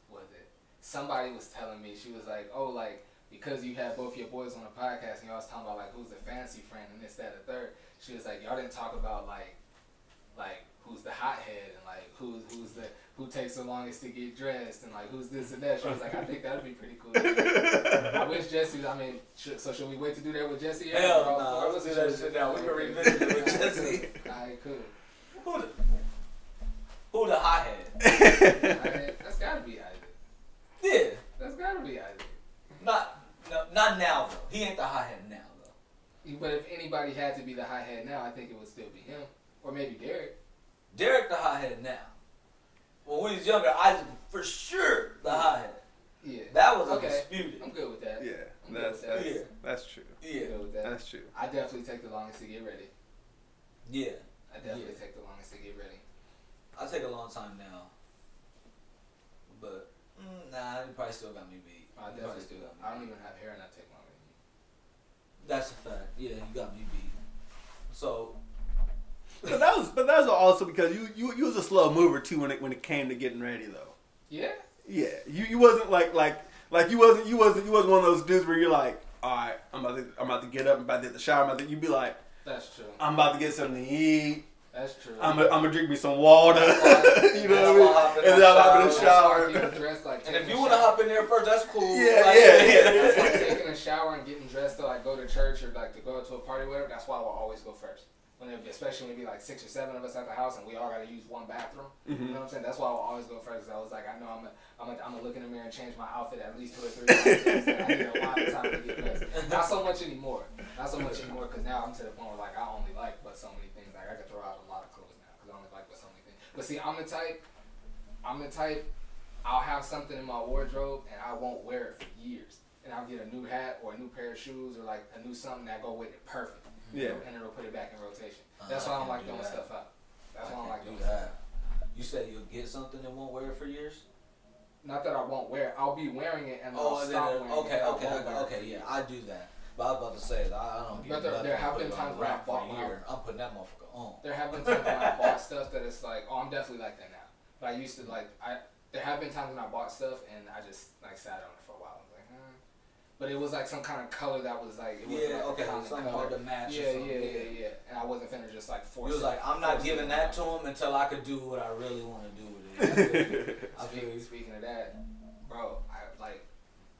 Was it? Somebody was telling me, she was like, oh, like, because you had both your boys on the podcast and y'all was talking about, like, who's the fancy friend and this, that, and the third. She was like, y'all didn't talk about, like, like, who's the hothead and, like, who's, who's the, who takes the longest to get dressed and, like, who's this and that. She was like, I think that'd be pretty cool. I wish Jesse, I mean, should, so should we wait to do that with Jesse? yet? hell Or- no. or Let's do that we- shit now. We can Okay. revisit it with Jesse. Alright, cool. Who the, who the hothead? That's gotta be Isaac. Yeah. That's gotta be Isaac. Not, no, not now though. He ain't the hothead now though. But if anybody had to be the high head now, I think it would still be him. Or maybe Derek. Derek the hothead now. When we was younger, Isaac for sure the hothead. Yeah. That was Okay. undisputed. I'm good with that. Yeah, I'm good that's with that. that's, Yeah. that's true. Yeah. that. That's true. I definitely take the longest to get ready. Yeah. I definitely Yeah. take the longest to get ready. I take a long time now. But mm, nah, he probably still got me beat. I He definitely probably do. still got me I don't beat. even have hair and I take longer than you. That's a fact. Yeah, you got me beat. So But that was but that was also because you you you was a slow mover too when it when it came to getting ready though. Yeah? Yeah, you you wasn't like like like you wasn't you wasn't you wasn't one of those dudes where you're like, all right, I'm about to I'm about to get up, I'm about to hit the shower, I'm about to, you'd be like, That's true. I'm about to get something to eat, That's true. I'm gonna, drink me some water, That's you know what I I hop in mean? And then I'm hop in the That's shower. like and if you wanna hop in there first, that's cool. Yeah, Like, yeah, yeah. That's why taking a shower and getting dressed to like go to church or like to go to a party or whatever, that's why I will always go first. When it, especially when it be like six or seven of us at the house and we all gotta use one bathroom. You Mhm. know what I'm saying? That's why I will always go first. 'cause I was like, I know I'm gonna I'm gonna I'm gonna look in the mirror and change my outfit at least two or three times. I need a lot of time to get dressed. Not so much anymore. Not so much anymore because now I'm to the point where like I only like but so many things. Like I can throw out a lot of clothes now because I only like but so many things. But see, I'm the type. I'm the type. I'll have something in my wardrobe and I won't wear it for years. And I'll get a new hat or a new pair of shoes or like a new something that go with it perfect. Yeah. And it'll put it back in rotation. That's Uh, why I I don't like can't do throwing stuff out. That's I why I don't like can't doing do stuff. that. You said you'll get something and won't wear it for years. Not that I won't wear it. I'll be wearing it and Oh, I'll and stop then, wearing okay, it. and I okay, won't okay, okay, yeah, I do that. But I was about to say, I, I don't But there- there have been it times when I bought my. I'm putting that motherfucker on. There have been times when I bought stuff that it's like, oh, I'm definitely like that now. But I used to like, I there have been times when I bought stuff and I just like sat on it for a while. I was like, hmm. But it was like some kind of color that was like, it wasn't Yeah, like okay, something hard to match. Yeah, or something. yeah, yeah, yeah. And I wasn't finna just like force. You was it- like, I'm not giving that to him until I could do what I really want to do with it. I feel you. I feel Speaking, you. speaking of that, bro, I like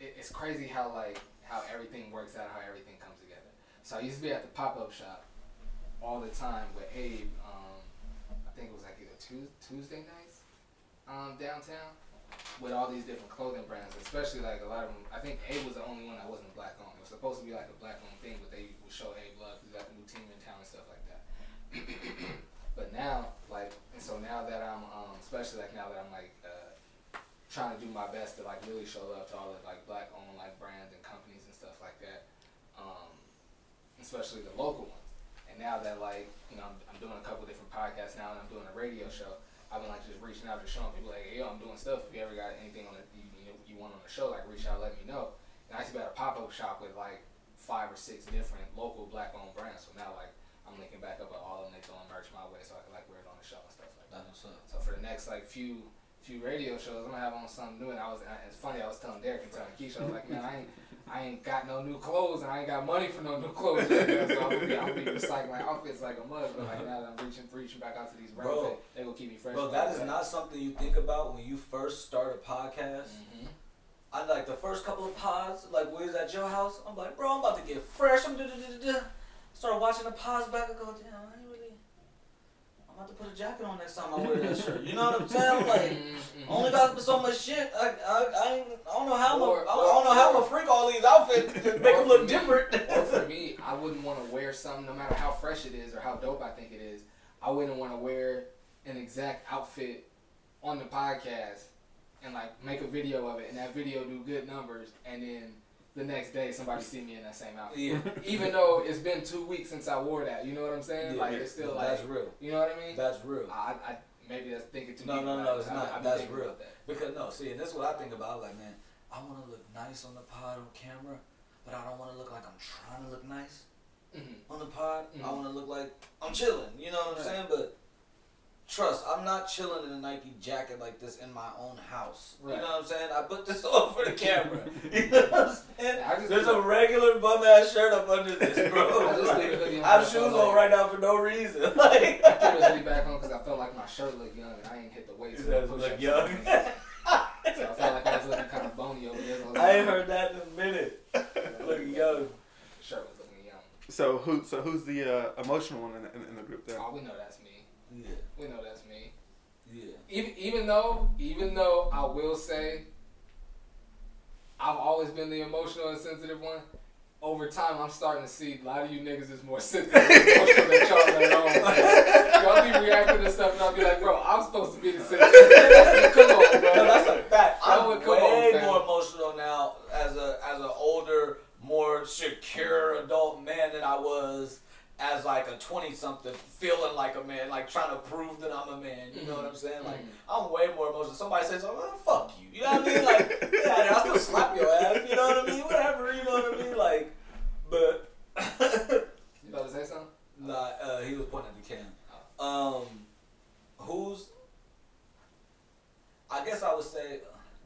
it, it's crazy how like how everything works out, how everything comes together. So I used to be at the pop up shop all the time with Abe. Um, I think it was like either Tues Tuesday nights um, downtown with all these different clothing brands, especially like a lot of them. I think Abe was the only one that wasn't black owned. It was supposed to be like a black owned thing, but they would show Abe love. He's got a new team in town and stuff like that. but now, like, and so now that I'm, um, especially like now that I'm like uh, trying to do my best to like really show love to all the like black owned like brands and that, um, especially the local ones. And now that like you know I'm, I'm doing a couple different podcasts now and I'm doing a radio show, I've been like just reaching out to showing people like, hey, yo, I'm doing stuff. If you ever got anything on the you, you, know, you want on the show, like reach out, let me know. And I used to be at a pop up shop with like five or six different local black owned brands. So now like I'm linking back up with all of them. They throwing merch my way, so I can like wear it on the show and stuff like that. That's what's up. So for the next like few few radio shows, I'm gonna have on something new. And I was it's funny. I was telling Derek and telling Keisha, I was like, man, I ain't I ain't got no new clothes and I ain't got money for no new clothes. Right now, so I'm gonna be I'm gonna be recycling outfits like a mug. But like now that I'm reaching reaching back out to these brands, Bro. they, they will keep me fresh. Bro, that is not something you think about when you first start a podcast. Mhm. I like the first couple of pods, like we was at your house. I'm like, bro, I'm about to get fresh. I'm da da da da. Start watching the pods back. I go, damn, I ain't really. I'm about to put a jacket on next time I wear that shirt. You know what I'm saying? I'm like, Mhm. only got so much shit. I I, I, ain't, I don't know how I'm a, Or- I don't know how I'm a freak all these outfits to make them look different. or for me, I wouldn't want to wear something, no matter how fresh it is or how dope I think it is. I wouldn't want to wear an exact outfit on the podcast and like make a video of it, and that video do good numbers, and then the next day somebody see me in that same outfit. yeah, Even though it's been two weeks since I wore that, you know what I'm saying? Yeah, like it's still like, that's real. you know what I mean? That's real. I, I maybe that's thinking too No, deep. no, no, it's I- not. I be That's real. that. Because no, see, and that's what I think about. Like, man, I want to look nice on the pod on camera, but I don't want to look like I'm trying to look nice Mhm. on the pod. I Mhm. want to look like I'm chilling. You know what I'm Right. saying? But trust, I'm not chilling in a Nike jacket like this in my own house. Right. You know what I'm saying? I put this on for the camera. you know what I'm saying? Just There's a regular bum ass shirt up under this, bro. I just Like, leave a hoodie on I have myself, shoes like- on right now for no reason. Like, I threw the hoodie back on because I felt like my shirt looked young and I ain't hit the weight. It so I does look young. So I felt like I was looking kind of bony over there. so was I like, ain't heard that in a minute. Look young. The shirt was looking young. So who? So who's the uh, emotional one in the, in, in the group there? Oh, we know that's me. Yeah, We know that's me. yeah. Even even though even though I will say I've always been the emotional and sensitive one. Over time, I'm starting to see a lot of you niggas is more sensitive and emotional than y'all let on. Like, y'all be reacting to stuff, and I'll be like, bro, I'm supposed to be the sensitive. Come on, bro. No, that's a fact. That I'm would come on, way fam. more emotional now as a as an older, more secure adult man than I was as like a twenty something, feeling like a man, like trying to prove that I'm a man. You know what I'm saying? Like Mhm. I'm way more emotional. Somebody says, "Oh, well, fuck you." You know what I mean? Like, yeah, I'll still slap your ass. You know what I mean? Whatever. You know what I mean? Like, but. You about to say something? Nah, uh, he was pointing at the can. Um, who's? I guess I would say,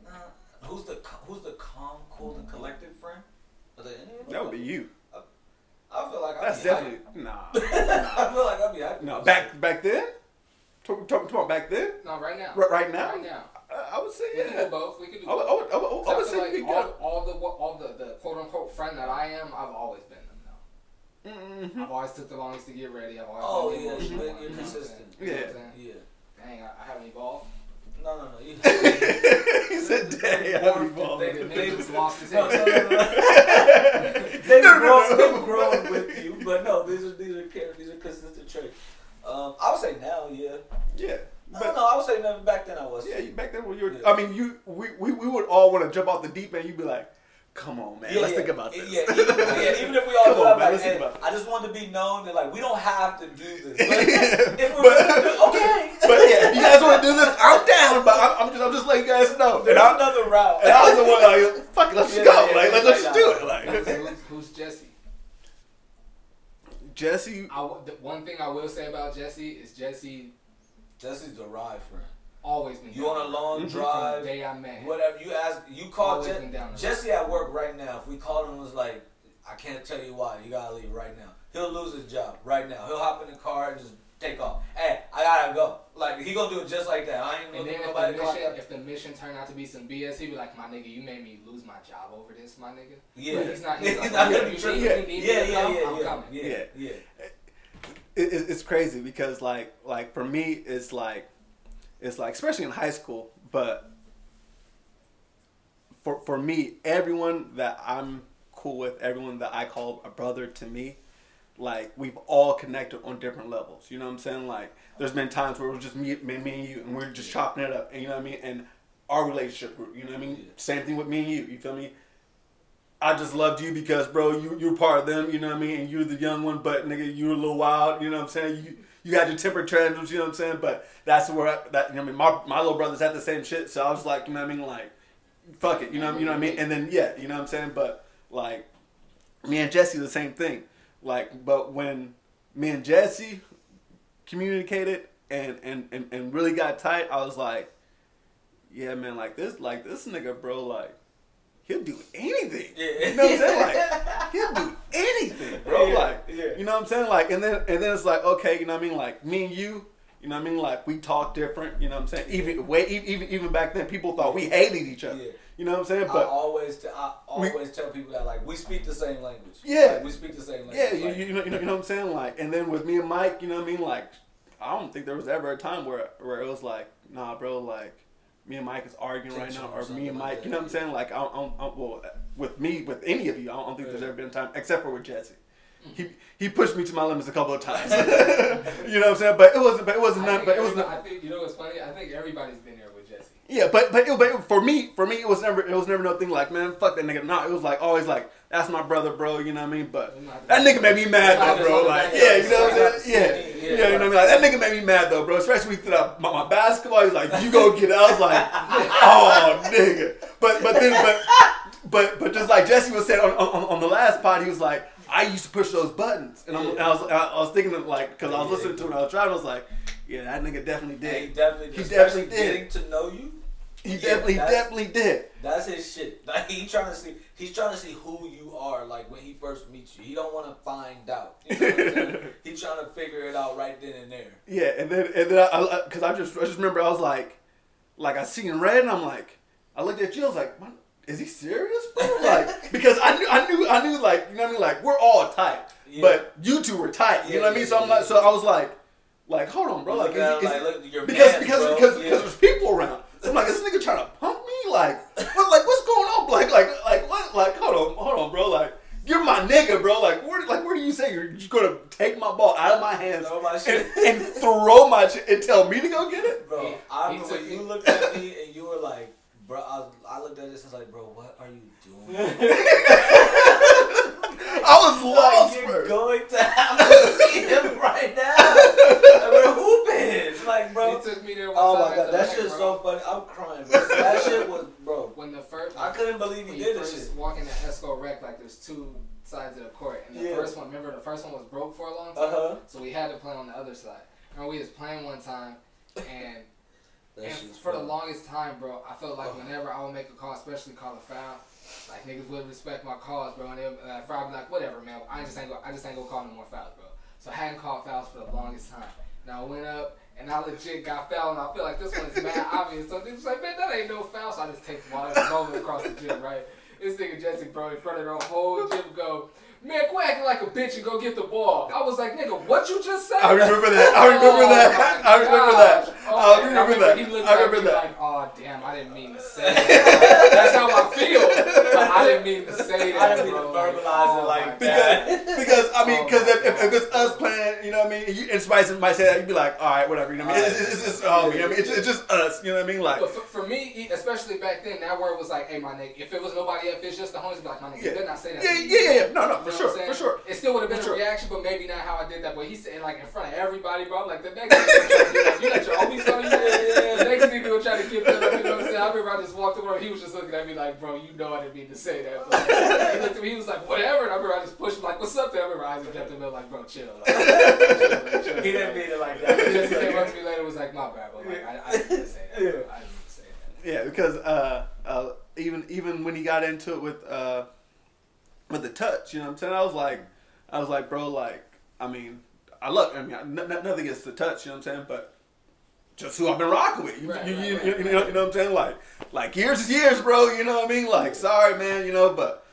uh, nah, who's the who's the calm, cool, and collected friend? Are there any? of them? That would be you. I feel like I'd That's be definitely nah. hype. I feel like I'd be hype. No, back back then. Talk, talk, talk about back then. No, right now. Right, right now. Right now. I, I would say yeah. We can do yeah. both. We can do I would, both. I would, I would, I So I would feel say we like all, got. all the all the, the quote unquote friend that I am, I've always been them though. Mhm. I've always took the longest to get ready. I've always Oh been yeah, you're, one, you're you know what I'm consistent. saying? You know Yeah. saying? Yeah. Dang, I, I haven't evolved. No, no, no. He said, "Dang, I haven't evolved." They- The just lost his no, no, no, no. they've No, no, grown, no. they've grown with you, but no, these are these are these are consistent traits. Um, I would say now, yeah. Yeah, but don't know. I would say never back then. I was. yeah, back then when you were, Yeah. I mean, you, we, we, we would all want to jump off the deep end. You'd be like, "Come on, man, Yeah, let's yeah. think about this." Yeah, even, yeah, even if we all Come do on, it, I'm man, like, let's think hey, about it. I just want to be known that like we don't have to do this. But but, if we're gonna do, okay, but yeah, if you guys want to do this, I'm down. But I'm, I'm just, I'm just letting you guys know. there's And I, another route. and I was the one like, "Fuck, it, let's Yeah, go. yeah, like, yeah, let's yeah, just do it." Like, who's, who's Jesse? Jesse, I w the one thing I will say about Jesse is Jesse Jesse's the ride friend. Always been. You on a to long. Drive, the day I met whatever you ask, you call Je- down Jesse at work right now. If we called him and was like, I can't tell you why, you gotta leave right now. He'll lose his job right now. He'll hop in the car and just take off. Hey, I gotta go. Like he gonna do it just like that. I ain't And looking then for if nobody the to clock mission, out. if the mission turned out to be some BS, he'd be like, "My nigga, you made me lose my job over this, my nigga." Yeah, But he's not. He's, He's not. not you, gonna be you, tripping. need, you need yeah, to yeah, come, yeah, I'm yeah, coming. yeah, yeah. it, it, it's crazy because like like for me it's like it's like especially in high school but for for me everyone that i'm cool with everyone that i call a brother to me like we've all connected on different levels you know what i'm saying like there's been times where it was just me, me, me and you and we're just chopping it up and you know what i mean and our relationship grew you know what i mean Yeah. same thing with me and you you feel me I just loved you because, bro, you you're part of them. You know what I mean? And you're the young one, but nigga, you're a little wild. You know what I'm saying? You you had your temper tantrums, you know what I'm saying? But that's where I, that you know I mean. My my little brothers had the same shit, so I was like, you know what I mean, like, fuck it, you know, you know what I mean. And then yeah, you know what I'm saying. But like, me and Jesse the same thing. Like, but when me and Jesse communicated and and and, and really got tight, I was like, yeah, man, like this, like this nigga, bro, like. He'll do anything. Yeah. You know what I'm saying? Like he'll do anything, bro. Yeah, Like yeah. you know what I'm saying? Like and then and then it's like, okay, you know what I mean? Like me and you, you know what I mean? Like we talk different, you know what I'm saying? Even way even even back then people thought we hated each other. You know what I'm saying? I But always, t- I We- always tell people that like we speak the same language. Yeah. Like, we speak the same language. yeah, you, you, know, you know you know what I'm saying? Like and then with me and Mike, you know what I mean? Like I don't think there was ever a time where where it was like, nah, bro, like me and Mike is arguing right now, or or me and Mike, that, you know what I'm saying? Like I don't, I don't- well, with me, with any of you, I don't think there's ever been a time, except for with Jesse. He he pushed me to my limits a couple of times. you know what I'm saying? But it wasn't. But it wasn't. None, but it wasn't. I think you know what's funny. I think everybody's been there. Yeah, but but, it, but for me, for me, it was never. It was never no thing like, man, fuck that nigga. Nah, it was like always like, that's my brother, bro. You know what I mean? But that nigga made me mad though, bro. Like, yeah, you know what I'm saying? Yeah, yeah, you know what I mean? Like that nigga made me mad though, bro. Especially when he threw out my, my basketball. He's like, you go get it. I was like, oh, nigga. But but then but but but just like Jesse was saying on, on, on the last pod, he was like, I used to push those buttons, and, I'm, and I was I was thinking of like because I was listening to it, I was driving, I was like, yeah, that nigga definitely Yeah, he did. definitely, He definitely did. Getting to know you, He Yeah, definitely definitely did. that's his shit. Like he trying to see, he's trying to see who you are. Like when he first meets you, he don't want to find out. You know what I'm saying? He trying to figure it out right then and there. Yeah, and then and then I because I, just I just remember I was like, like I seen red and I'm like, I looked at you, I was like, "Man, is he serious, bro? Like because I knew I knew I knew like you know what I mean like we're all tight, Yeah. but you two were tight. You know what I mean? So I'm like, so I was like, like hold on, bro, like, Look is, is- like, look, because mad, because bro. because Yeah. because there's people around. So I'm like, is this nigga trying to punk me? Like, what, like what's going on? Like like like what? Like hold on, hold on, bro. Like. You're my nigga, bro. Like, where, like, where do you say you're just gonna take my ball out of my hands Throw my and, shit. and throw my shit and tell me to go get it? Bro, I he remember took when you looked at me and you were like, bro, I, I looked at this and was like, bro, what are you doing? I was lost like, you're first. going to have to see him right now. And we're hooping. Like, bro. He took me there one Oh time my god, the that back, shit is so funny. I'm crying, bro. That shit was, bro. When the first, I couldn't believe when he you did this first shit. walk into Esco Rec, like there's two sides of the court, and the Yeah. first one, remember the first one was broke for a long time, Uh huh. so we had to play on the other side. And we was playing one time, and That and for the longest time, bro, I felt like Oh. whenever I would make a call, especially call a foul, like niggas would respect my calls, bro. And they uh, I'd be like, whatever, man. I just ain't go, I just ain't gonna call no more fouls, bro. So I hadn't called fouls for the longest time. Now I went up and I legit got fouled, and I feel like this one's mad obvious. So niggas like, man, that ain't no foul. So I just take the ball and roll it across the gym, right? This nigga Jesse, bro, in front of the whole gym, go. Man, quit acting like a bitch and go get the ball. I was like, nigga, what you just said? I remember that. I remember Oh, that. I remember that. gosh. I Oh, and remember that. He looked I remember that. like, oh damn, I didn't mean to say that. That's how I feel. But I didn't mean to say that, I didn't mean to bro. verbalize it oh like my that. Because, because I mean, Oh because my if, if, if it's us playing, you know what I mean, you, and somebody might say that, you'd be like, all right, whatever, you know what I mean? It's, it's, it's just, oh, you know what I mean? It's, it's just us, you know what I mean? Like, But for, for me, especially back then, that word was like, "Hey, my nigga." If it was nobody, if it's just the homies, be like, "My nigga," Yeah. you better not say that. yeah, to me. yeah, yeah, yeah. No, no, You know for what sure, I'm saying? for sure. It still would have been For sure. a reaction, but maybe not how I did that. But he said like in front of everybody, bro. I'm like the next nigga, you got your homies on you. The next nigga was trying to get up. You know what I'm saying? I remember I just walked over. He was just looking at me like, bro, you know I didn't mean to say that. But he looked at me. He was like, whatever. And I remember I just pushed him like, what's up? There. I remember Isaac jumped in there like, bro, chill. Like, chill, like, chill. He didn't mean it like He just that. came up to me later. and Was like, my bad, but like, I, I didn't mean to say that. bro. I didn't mean to say that. Yeah, because uh, uh, even even when he got into it with uh, with the touch, you know what I'm saying? I was like, I was like, bro, like, I mean, I look, I mean, n- n- nothing against the touch, you know what I'm saying? But just who I've been rocking with, you, Right, you, right, you, right, you, right. know, you know what I'm saying? Like, like years is years, bro. You know what I mean? Like, sorry, man, you know, but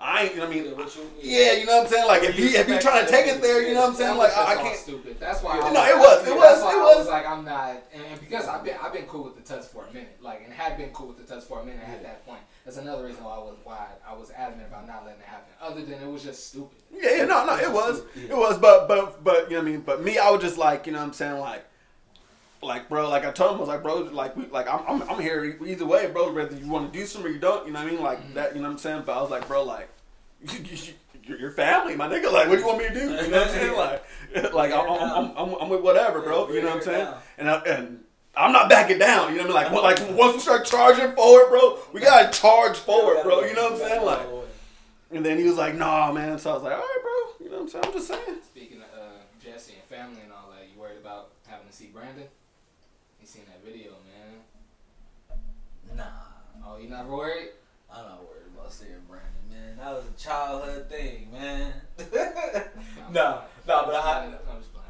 I ain't, you know what I mean? Yeah, you- Yeah, you know what I'm saying? Like, if you if you trying to take it there, you know what I'm saying? Like, I, I can't. Stupid. That's why. No, I it was, it was, it was. like, I'm not, and, and because I've been, I've been cool with the touch for a minute, like, and had been cool with the touch for a minute at that point. That's another reason why I was, why I was adamant about not letting it happen. Other than it was just stupid. Yeah, yeah, no, no, it was, it was, but, but, but, you know what I mean. But me, I was just like, you know what I'm saying, like, like, bro, like I told him, I was like, bro, like, we, like, I'm, I'm, I'm here either way, bro. Whether you want to do something or you don't, you know what I mean, like Mhm. that, you know what I'm saying. But I was like, bro, like, you, you, you're, you're family, my nigga. Like, what do you want me to do? You know what I'm saying? Like, like I'm, I'm, I'm, I'm, I'm with whatever, bro. You know what I'm saying? And I, and I'm not backing down. You know what I mean? Like, like once we start charging forward, bro, we gotta charge forward, bro. You know what I'm saying? Like, and then he was like, nah, man. So I was like, all right, bro. You know what I'm saying? I'm just saying. Speaking of uh, Jesse and family and all that, you worried about having to see Brandon? You seen that video, man? Nah, Oh, you not worried? I'm not worried about seeing Brandon, man. That was a childhood thing, man. no, no, but I.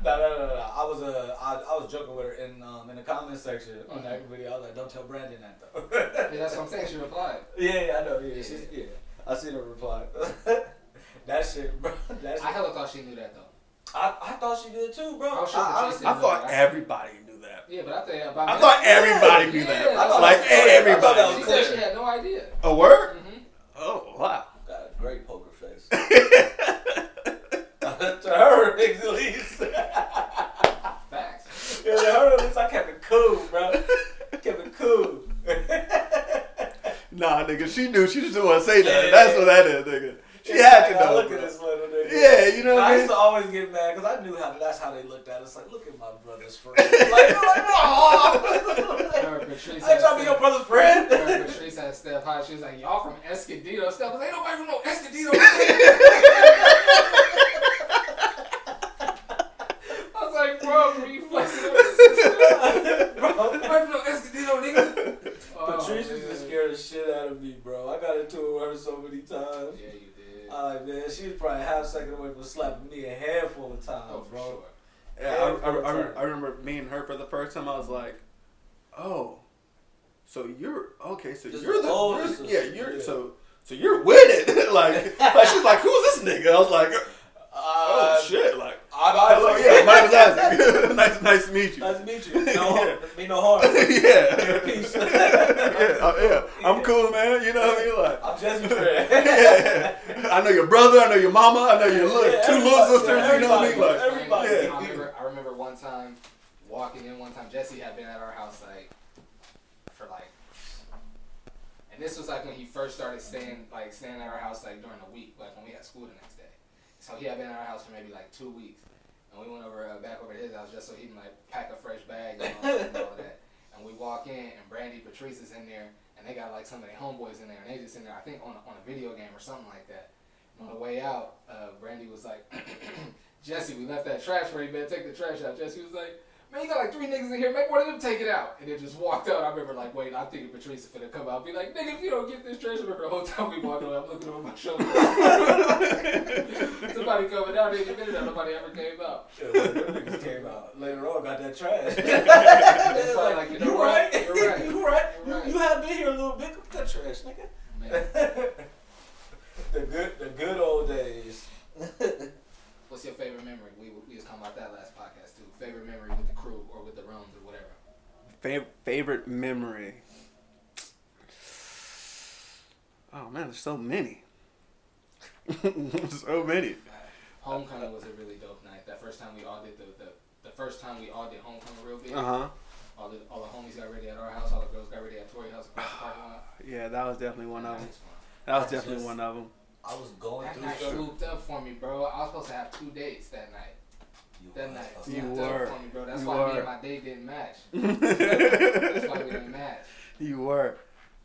I'm just playing. No, no, no, no, no. I was uh, I, I was joking with her in um in the comment section on that Mm-hmm. video. I was like, "Don't tell Brandon that though." Yeah, that's what I'm saying. She replied. yeah, yeah, I know. Yeah, Yeah. she's, yeah. I seen her reply. that shit, bro. That shit. I hella thought she knew that though. I, I thought she did too, bro. I sure I, Patrice honestly- I did. thought everybody knew that. Yeah, but I think about I thought everybody knew that. Yeah, I Like everybody. I She said she had no idea. A word? hmm Oh wow. got a great poker face. To her, at least. Facts. yeah, to her, at least I kept it cool, bro. Kept it cool. Nah, nigga, she knew. She just didn't want to say that. Yeah. That's what that is, nigga. She Yeah, had to like, I know. Look bro. at this little nigga. Yeah, you know what I I used to always get mad because I knew how that's how they looked at us. Like, look at my brother's friend. like, like, oh. I ain't trying to be your brother's friend. Patrice had Steph High. She was like, y'all from Escondido. Steph was like, ain't nobody from no Escondido. I was like, bro, were you flexing on your sister? Nobody from no Escondido, nigga. Oh, Patrice used to man. scare the shit out of me, bro. I got into her so many times. Yeah, you did. I like, man, she was probably half second away from slapping me a handful of times, oh, bro. sure. Yeah, I, I, I, I remember me and her for the first time. I was like, "Oh, so you're okay? So Just you're the the oldest you're, yeah, you're yeah. so so you're with it." like, like she's like, "Who's this nigga?" I was like, "Oh Uh, shit!" Like, I'm hello, yeah, my name is Isaac. nice, nice to meet you. Nice to meet you. No harm. Me no harm. yeah, Peace. yeah, uh, yeah. I'm cool, man. You know what I mean? Like, I'm Jesse friend. yeah, I know your brother. I know your mama. I know your little, Yeah, two little everybody, sisters. you know what I mean? everybody. Like, Everybody. Yeah. I remember, I remember one time walking in. One time Jesse had been at our house like for like, and this was like when he first started staying like staying at our house like during the week, like when we had school the next day. So he had been at our house for maybe like two weeks, and we went over uh, back over to his house just so he can like pack a fresh bag and all, and all that. And we walk in, and Brandy Patrice is in there, and they got like some of their homeboys in there, and they just in there, I think on a, on a video game or something like that. And on the way out, uh, Brandy was like, Jesse, we left that trash for you, Better Take the trash out. Jesse was like, man, you got like three niggas in here. Make one of them take it out. And then just walked out. I remember like, wait, I'm thinking Patrice is finna come out. Be like, nigga, if you don't get this trash, I remember the whole time we walked away, I'm looking over my shoulder. Somebody coming out, they admitted that nobody ever came out. Yeah, well, them niggas came out later on, got that trash. It's like, like, you you, know what? right? You're right. you right. You're right. You, you have been here a little bit. Look at that trash, nigga. Man, the good, the good old days. What's your favorite memory? We, we was talking about that last podcast too. Favorite memory with the crew or with the Rones or whatever. Fav- favorite memory. Oh man, there's so many. so many. Homecoming was a really dope night. That first time we all did the, the, the first time we all did homecoming real big. Uh huh. All the all the homies got ready at our house. All the girls got ready at Tori house across the parking lot. Yeah, that was definitely one of That them. was. That was definitely just- one of them. I was going That through night stuff. swooped up for me, bro. I was supposed to have two dates that night. You That was night fucking- You swooped were. up for me, bro. That's You why me and my date didn't match. That's why we didn't match. You were.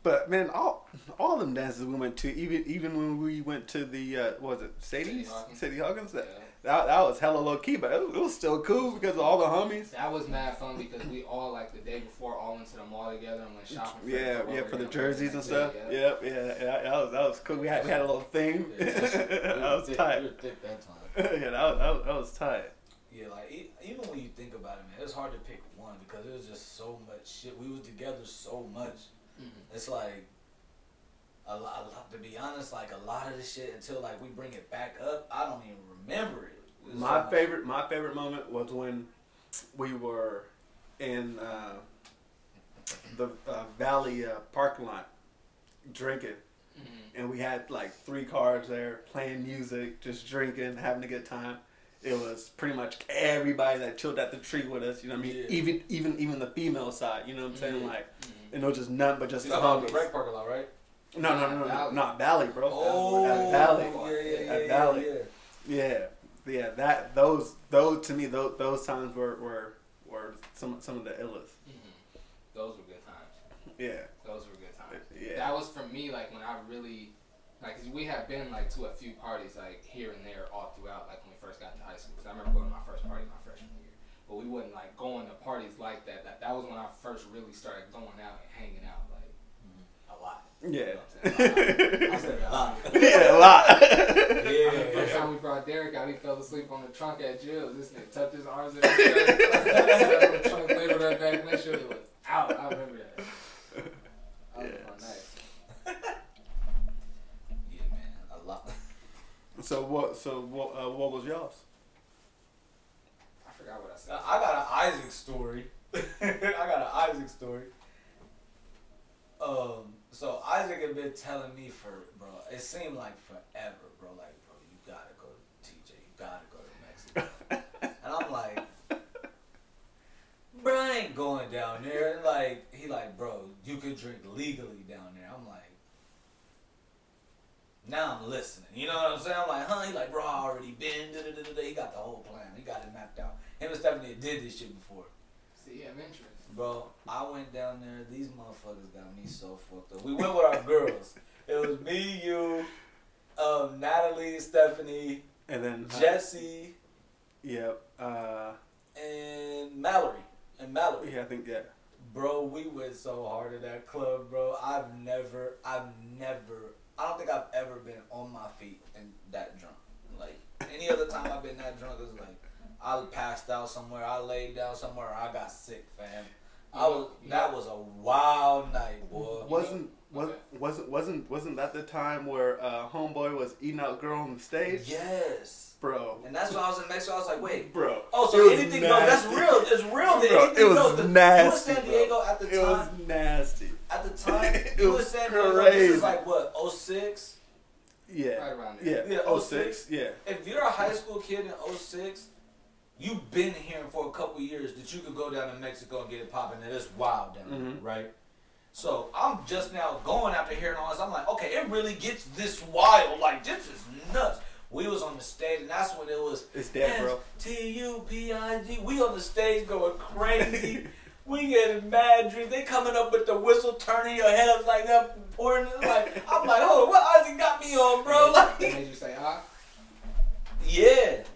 But man, all all them dances we went to, even even when we went to the uh, what was it Sadie's Hawkins. Sadie Hawkins, Yeah. That, that was hella low key, but it was, it was still cool because of all the homies. That was mad fun because we all like the day before all went to the mall together and went shopping. For Yeah, yeah, for the were jerseys and stuff. day, Yep, yeah, yeah, that was that was cool. We had we had a little theme. Yeah, that was tight. we were thick that time. yeah, that was, that was that was tight. Yeah, like even when you think about it, man, it's hard to pick one because it was just so much shit. We was together so much. Mhm. It's like a lot, a lot. To be honest, like a lot of the shit until like we bring it back up, I don't even remember it. It was so My much- favorite my favorite moment was when we were in uh, the uh, Valley uh, parking lot drinking. Mhm. and we had like three cars there playing music, just drinking, having a good time. It was pretty much everybody that chilled at the tree with us. You know what I mean? Yeah. Even even even the female side. You know what I'm saying? Yeah. Like, Mhm. and it was just none but just You the talking about homies. the rec parking lot, right? No, no, no, no, Valley. not Valley, bro. Oh, At Valley. Yeah, yeah, yeah, At yeah, Valley. yeah. Yeah, yeah. That those those to me those those times were were were some some of the illest. Mhm. Those were good times. Yeah, Those were good times. yeah. That was for me like when I really like 'cause we had been like to a few parties like here and there all throughout like when we first got to high school. 'Cause I remember going to my first party my freshman year, but we wasn't like going to parties like that. That that was when I first really started going out and hanging out like a lot. Yeah. I said a lot. yeah, a lot. The first Yeah. time we brought Derek out, he fell asleep on the trunk at Jill's. This nigga tucked his arms in his chest, sat on the trunk, played with that back windshield, and was out. I remember that. That was a fun. Yeah, man, a lot. so what? So what? Uh, what was y'all's? I forgot what I said. I got an Isaac story. I got an Isaac story. Um, so Isaac had been telling me for bro, it seemed like forever, bro. Like, bro, you gotta go to TJ, you gotta go to Mexico. and I'm like, bro, I ain't going down there. And like, he like, bro, you could drink legally down there. I'm like, now I'm listening. You know what I'm saying? I'm like, huh? He like, bro, I already been. Da, da, da, da, da. He got the whole plan. He got it mapped out. Him and Stephanie did this shit before. See, I'm interested. Bro, I went down there. These motherfuckers got me so fucked up. We went with our girls. It was me, you, um, Natalie, Stephanie, And then Jesse, Yep. Uh, and Mallory. And Mallory. yeah, I think yeah. Bro, we went so hard at that club, bro. I've never, I've never, I don't think I've ever been on my feet and that drunk. Like, any other time I've been that drunk, is like, I passed out somewhere, I laid down somewhere, I got sick, fam. I was, that was a wild night, boy. Wasn't was, Okay. wasn't wasn't wasn't that the time where uh, homeboy was eating out girl on the stage, Yes. bro? And that's why I was in Mexico. I was like, wait. Bro. Oh, so was anything goes. That's real. It's real. Bro, anything it was goes. The- nasty. You was San bro. Diego at the time. It was nasty. At the time, It you was was San Diego. This is like what? 06? Yeah. Right around there. Yeah. Yeah, Oh six. Yeah. If you're a high school kid in 06, you've been hearing for a couple years that you could go down to Mexico and get it popping, and it's wild down there, Mhm. right? So I'm just now going after hearing all this. I'm like, okay, it really gets this wild. Like this is nuts. We was on the stage, and that's when it was It's dead, bro. T U P I G. We on the stage going crazy. we getting mad drinks. They coming up with the whistle, turning your head up like that, pouring. it. Like I'm like, hold on, what Isaac got me on, bro? Like, They made you say, ah? Yeah.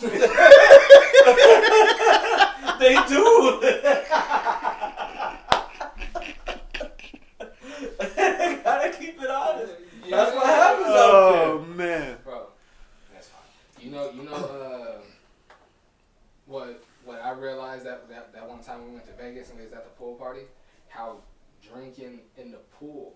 they do. Gotta keep it honest. That's what happens out there. Oh man. Bro, that's fine. You know, you know, uh, what what I realized that, that that one time we went to Vegas and we was at the pool party, how drinking in the pool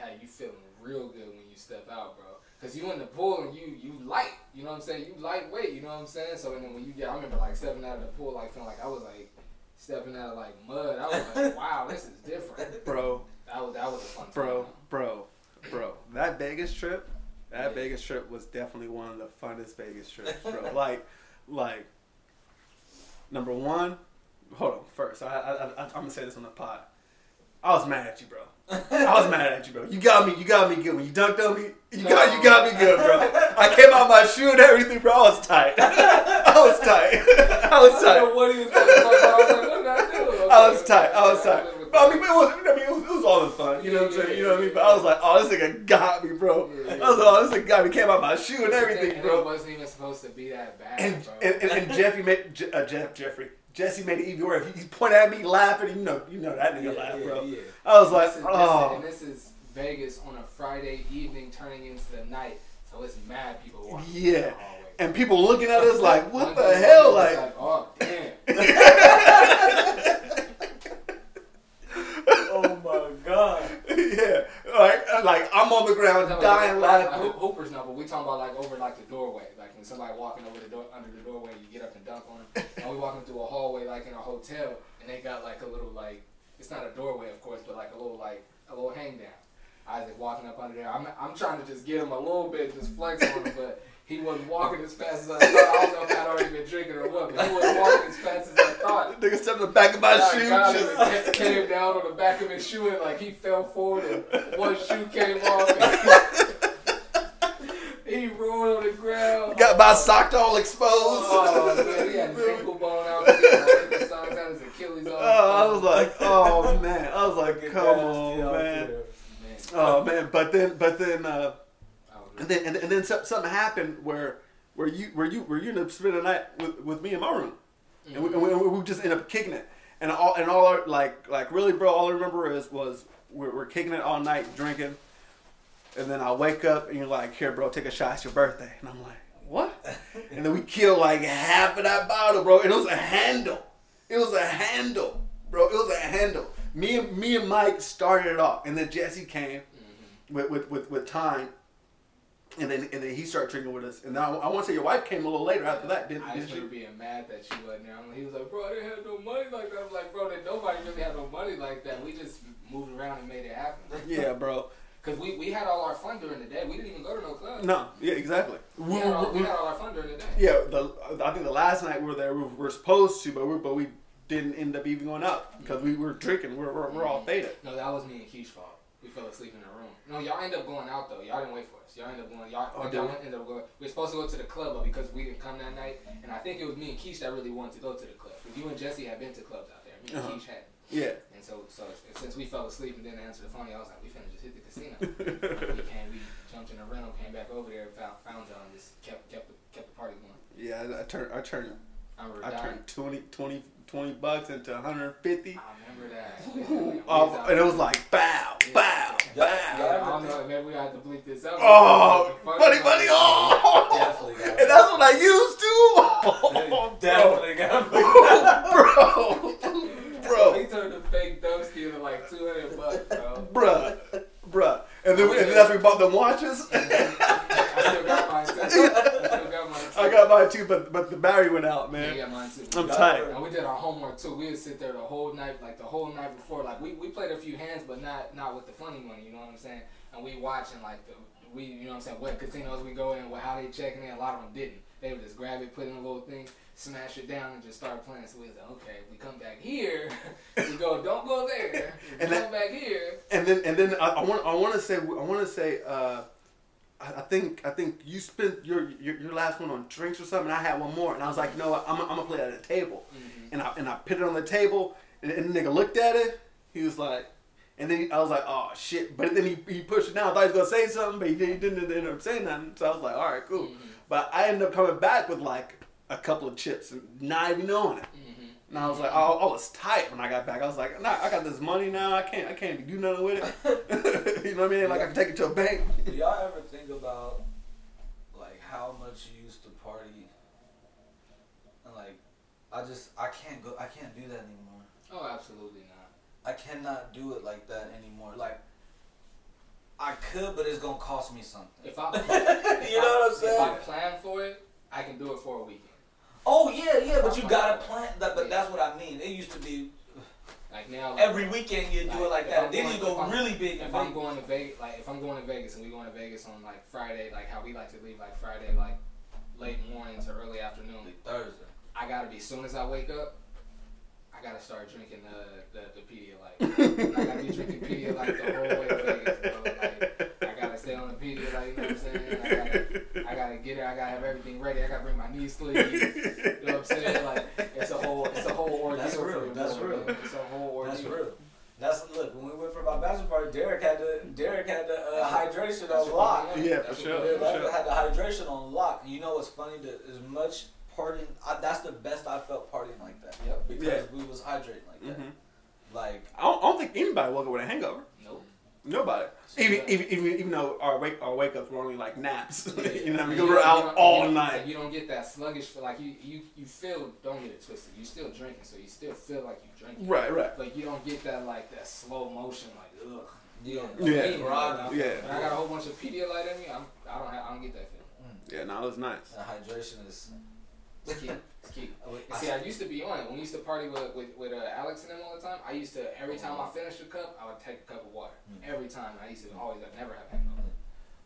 how you feeling real good when you step out, bro. Cause you in the pool and you you light, you know what I'm saying? You lightweight, you know what I'm saying? So and then when you get, I remember like stepping out of the pool, like feeling like I was like stepping out of like mud. I was like, wow, this is different. Bro, That was that was a fun time. bro, bro, bro. That Vegas trip, that Yeah. Vegas trip was definitely one of the funnest Vegas trips, bro. like, like, number one. Hold on, first. I, I, I, I'm gonna say this on the pod. I was mad at you, bro. I was mad at you, bro. You got me. You got me good. When you dunked on me, you got you got me good, bro. I came out my shoe and everything, bro. I was tight. I was tight. I was tight. what he was going about. I was like, what I was tight. I was tight. But I mean, it was. I mean, it was, it was all in fun. You know what I'm saying? You know what I mean? But I was like, oh, this nigga got me, bro. I was like, oh, this nigga got me. Came out my shoe and everything, it bro. wasn't even supposed to be that bad, And and, and, and Jeffy made uh, Jeff Jeffrey Jesse made it even worse. He, he pointed at me laughing. You know, you know that nigga Yeah, laugh, yeah, bro. yeah. I was like, this is, this is- oh. and this is Vegas on a Friday evening turning into the night, so it's mad people walking Yeah. And people looking at us like, what the hell? was Like, oh damn. Oh my god. yeah, like, uh, like I'm on the ground dying like, like, laughing. Hoop- Hoopers now, but we talking about like over like the doorway, like when somebody walking over the door under the doorway, you get up and dunk on them. and we walking through a hallway like in a hotel, and they got like a little like it's not a doorway of course, but like a little like a little hang down. Isaac walking up under there. I'm, I'm trying to just get him a little bit, just flex on him, but he wasn't walking as fast as I thought. I don't know if I'd already been drinking or what, but he wasn't walking as fast as I thought. Nigga stepped in the back of my shoe. Just- came down on the back of his shoe and like he fell forward and one shoe came off. And he rolled on the ground. Got my sock all exposed. Oh man, he had his ankle bone out. He had like, the socks out his Achilles on. Oh, I was like, oh man. I was like, come on, man. man, Oh man. But then, but then, uh, and then, and, and then something happened where, where you, where you, where you ended up spending the night with, with me in my room, and we, and we, we just end up kicking it. And all, and all, our, like, like really, bro. All I remember is was we're, we're kicking it all night, drinking. And then I wake up and you're like, here, bro, take a shot. It's your birthday. And I'm like, what? and then we kill like half of that bottle, bro. And it was a handle. It was a handle, bro. It was a handle. Me and me and Mike started it off, and then Jesse came mm-hmm. with with with, with time. And then and then he started drinking with us. And now I, I want to say your wife came a little later after that, didn't, I didn't remember she? being mad that she wasn't there. I'm- He was like, bro, I didn't have no money like that. I'm like, bro, that nobody really had no money like that. We just moved around and made it happen. Yeah, bro. Cause we, we had all our fun during the day. We didn't even go to no club. No, yeah, exactly. We had, all, we had all our fun during the day. Yeah, the I think the last night we were there, we were supposed to, but we but we didn't end up even going up because we were drinking. We're, we're, we're all mm-hmm. faded. No, that was me and Keish fault. We fell asleep in the room. No, y'all end up going out though. Y'all didn't wait for us. Y'all end up going. Y'all, Oh, y'all ended up going. We were supposed to go to the club, but because we didn't come that night, and I think it was me and Keish that really wanted to go to the club. Because you and Jesse had been to clubs out there. Me and Uh-huh. Keish hadn't. Yeah. And so, so since we fell asleep and didn't answer the phone, I was like, we finna just hit the casino. we came, we jumped in a rental, came back over there, found found y'all, and just kept kept the, kept the party going. Yeah, I, I turned I turned I I turned 20, 20, 20 bucks into 150. I remember that. We was Oh, out and it was like bow, bow, Yeah, bow. Yeah, I don't know. Maybe we had to bleep this up. Oh, Funny, buddy, buddy, oh! Definitely got And that's what I used to. Oh, Definitely got bro, bro, He turned the fake Dusty into like 200 bucks, bro. bruh, bruh. And then, and then that's when we bought them watches. I still got mine too. I still got mine too. I got mine too, but but the battery went out, man. I got mine too. I'm tight. And we did our homework too. We would sit there the whole night, like the whole night before. Like we, we played a few hands, but not not with the funny money. You know what I'm saying? And we watching like the we you know what I'm saying what casinos we go in, what how they checking in. A lot of them didn't. They would just grab it, put it in a little thing, smash it down, and just start playing. So we was like, okay, we come back here. we go, don't go there. We And come that- back here. And then and then I, I want I want to say I want to say uh, I, think I think you spent your, your your last one on drinks or something. I had one more, and I was like, what? I'm, I'm gonna play it at a table, Mhm. and I and I put it on the table, and, and the nigga looked at it. He was like. And then he, I was like, oh shit. But then he, he pushed it down. I thought he was going to say something, but he, didn't- he didn't end up saying nothing. So I was like, all right, cool. Mhm. But I ended up coming back with like a couple of chips and not even knowing it. Mhm. And I was like, oh, I was tight when I got back. I was like, nah, I got this money now. I can't, I can't do nothing with it. you know what I mean? Like I can take it to a bank. Do y'all ever think about like how much you used to party? And like, I just I can't go. I can't do that anymore. Oh, absolutely not. I cannot do it like that anymore. Like, I could, but it's gonna cost me something. If I, if You know I- what I'm saying? If I plan for it, I can do it for a weekend. Oh yeah, yeah, but you gotta plan that. But that's what I mean. It used to be Like now, like, every weekend you do it like that. I'm Then going- you go if I'm- really big. If and I'm going to Vegas, like if I'm going to Vegas and we going to Vegas on like Friday, like how we like to leave, like Friday, like late morning to early afternoon. Thursday. I gotta be as soon as I wake up. I gotta start drinking the the, the Pedialyte. I gotta be drinking Pedialyte the whole way to Vegas, bro. Like I gotta on the Pedialyte. You know what I'm saying? I gotta, I gotta get it. I gotta have everything ready. I gotta bring my knee sleeves. You know what I'm saying? Like it's a whole, it's a whole ordeal. That's real, me, that's bro, real. man. It's a whole ordeal. That's real. That's look when we went for my bachelor party. Derek had the Derek had the uh, hydration on lock. we Yeah, for sure, Derek for sure. had the hydration on lock. You know what's funny? That as much partying, I, that's the best I felt partying like that. Yep. Because Yeah. we was hydrating like that. Mhm. Like I, don't, I don't think anybody woke up with a hangover. Nope. Nobody. Even, even, even, even though our wake our wake ups were only like naps. you know what I mean? Because we're out all you night. You don't get that sluggish feel like you, you you feel. Don't get it twisted. You're still drinking, so you still feel like you're drinking. Right, right. But you don't get that like that slow motion like ugh. yeah, Yeah. grog. Yeah. And I got a whole bunch of Pedialyte in me. I'm, I don't have, I don't get that feeling. Yeah, no, it was nice. That hydration is. It's key. It's. I- And see, I used to be on it. When we used to party with with, with uh, Alex and them all the time, I used to every time I finished a cup, I would take a cup of water. Mm. Every time. I used to always I never have hangovers.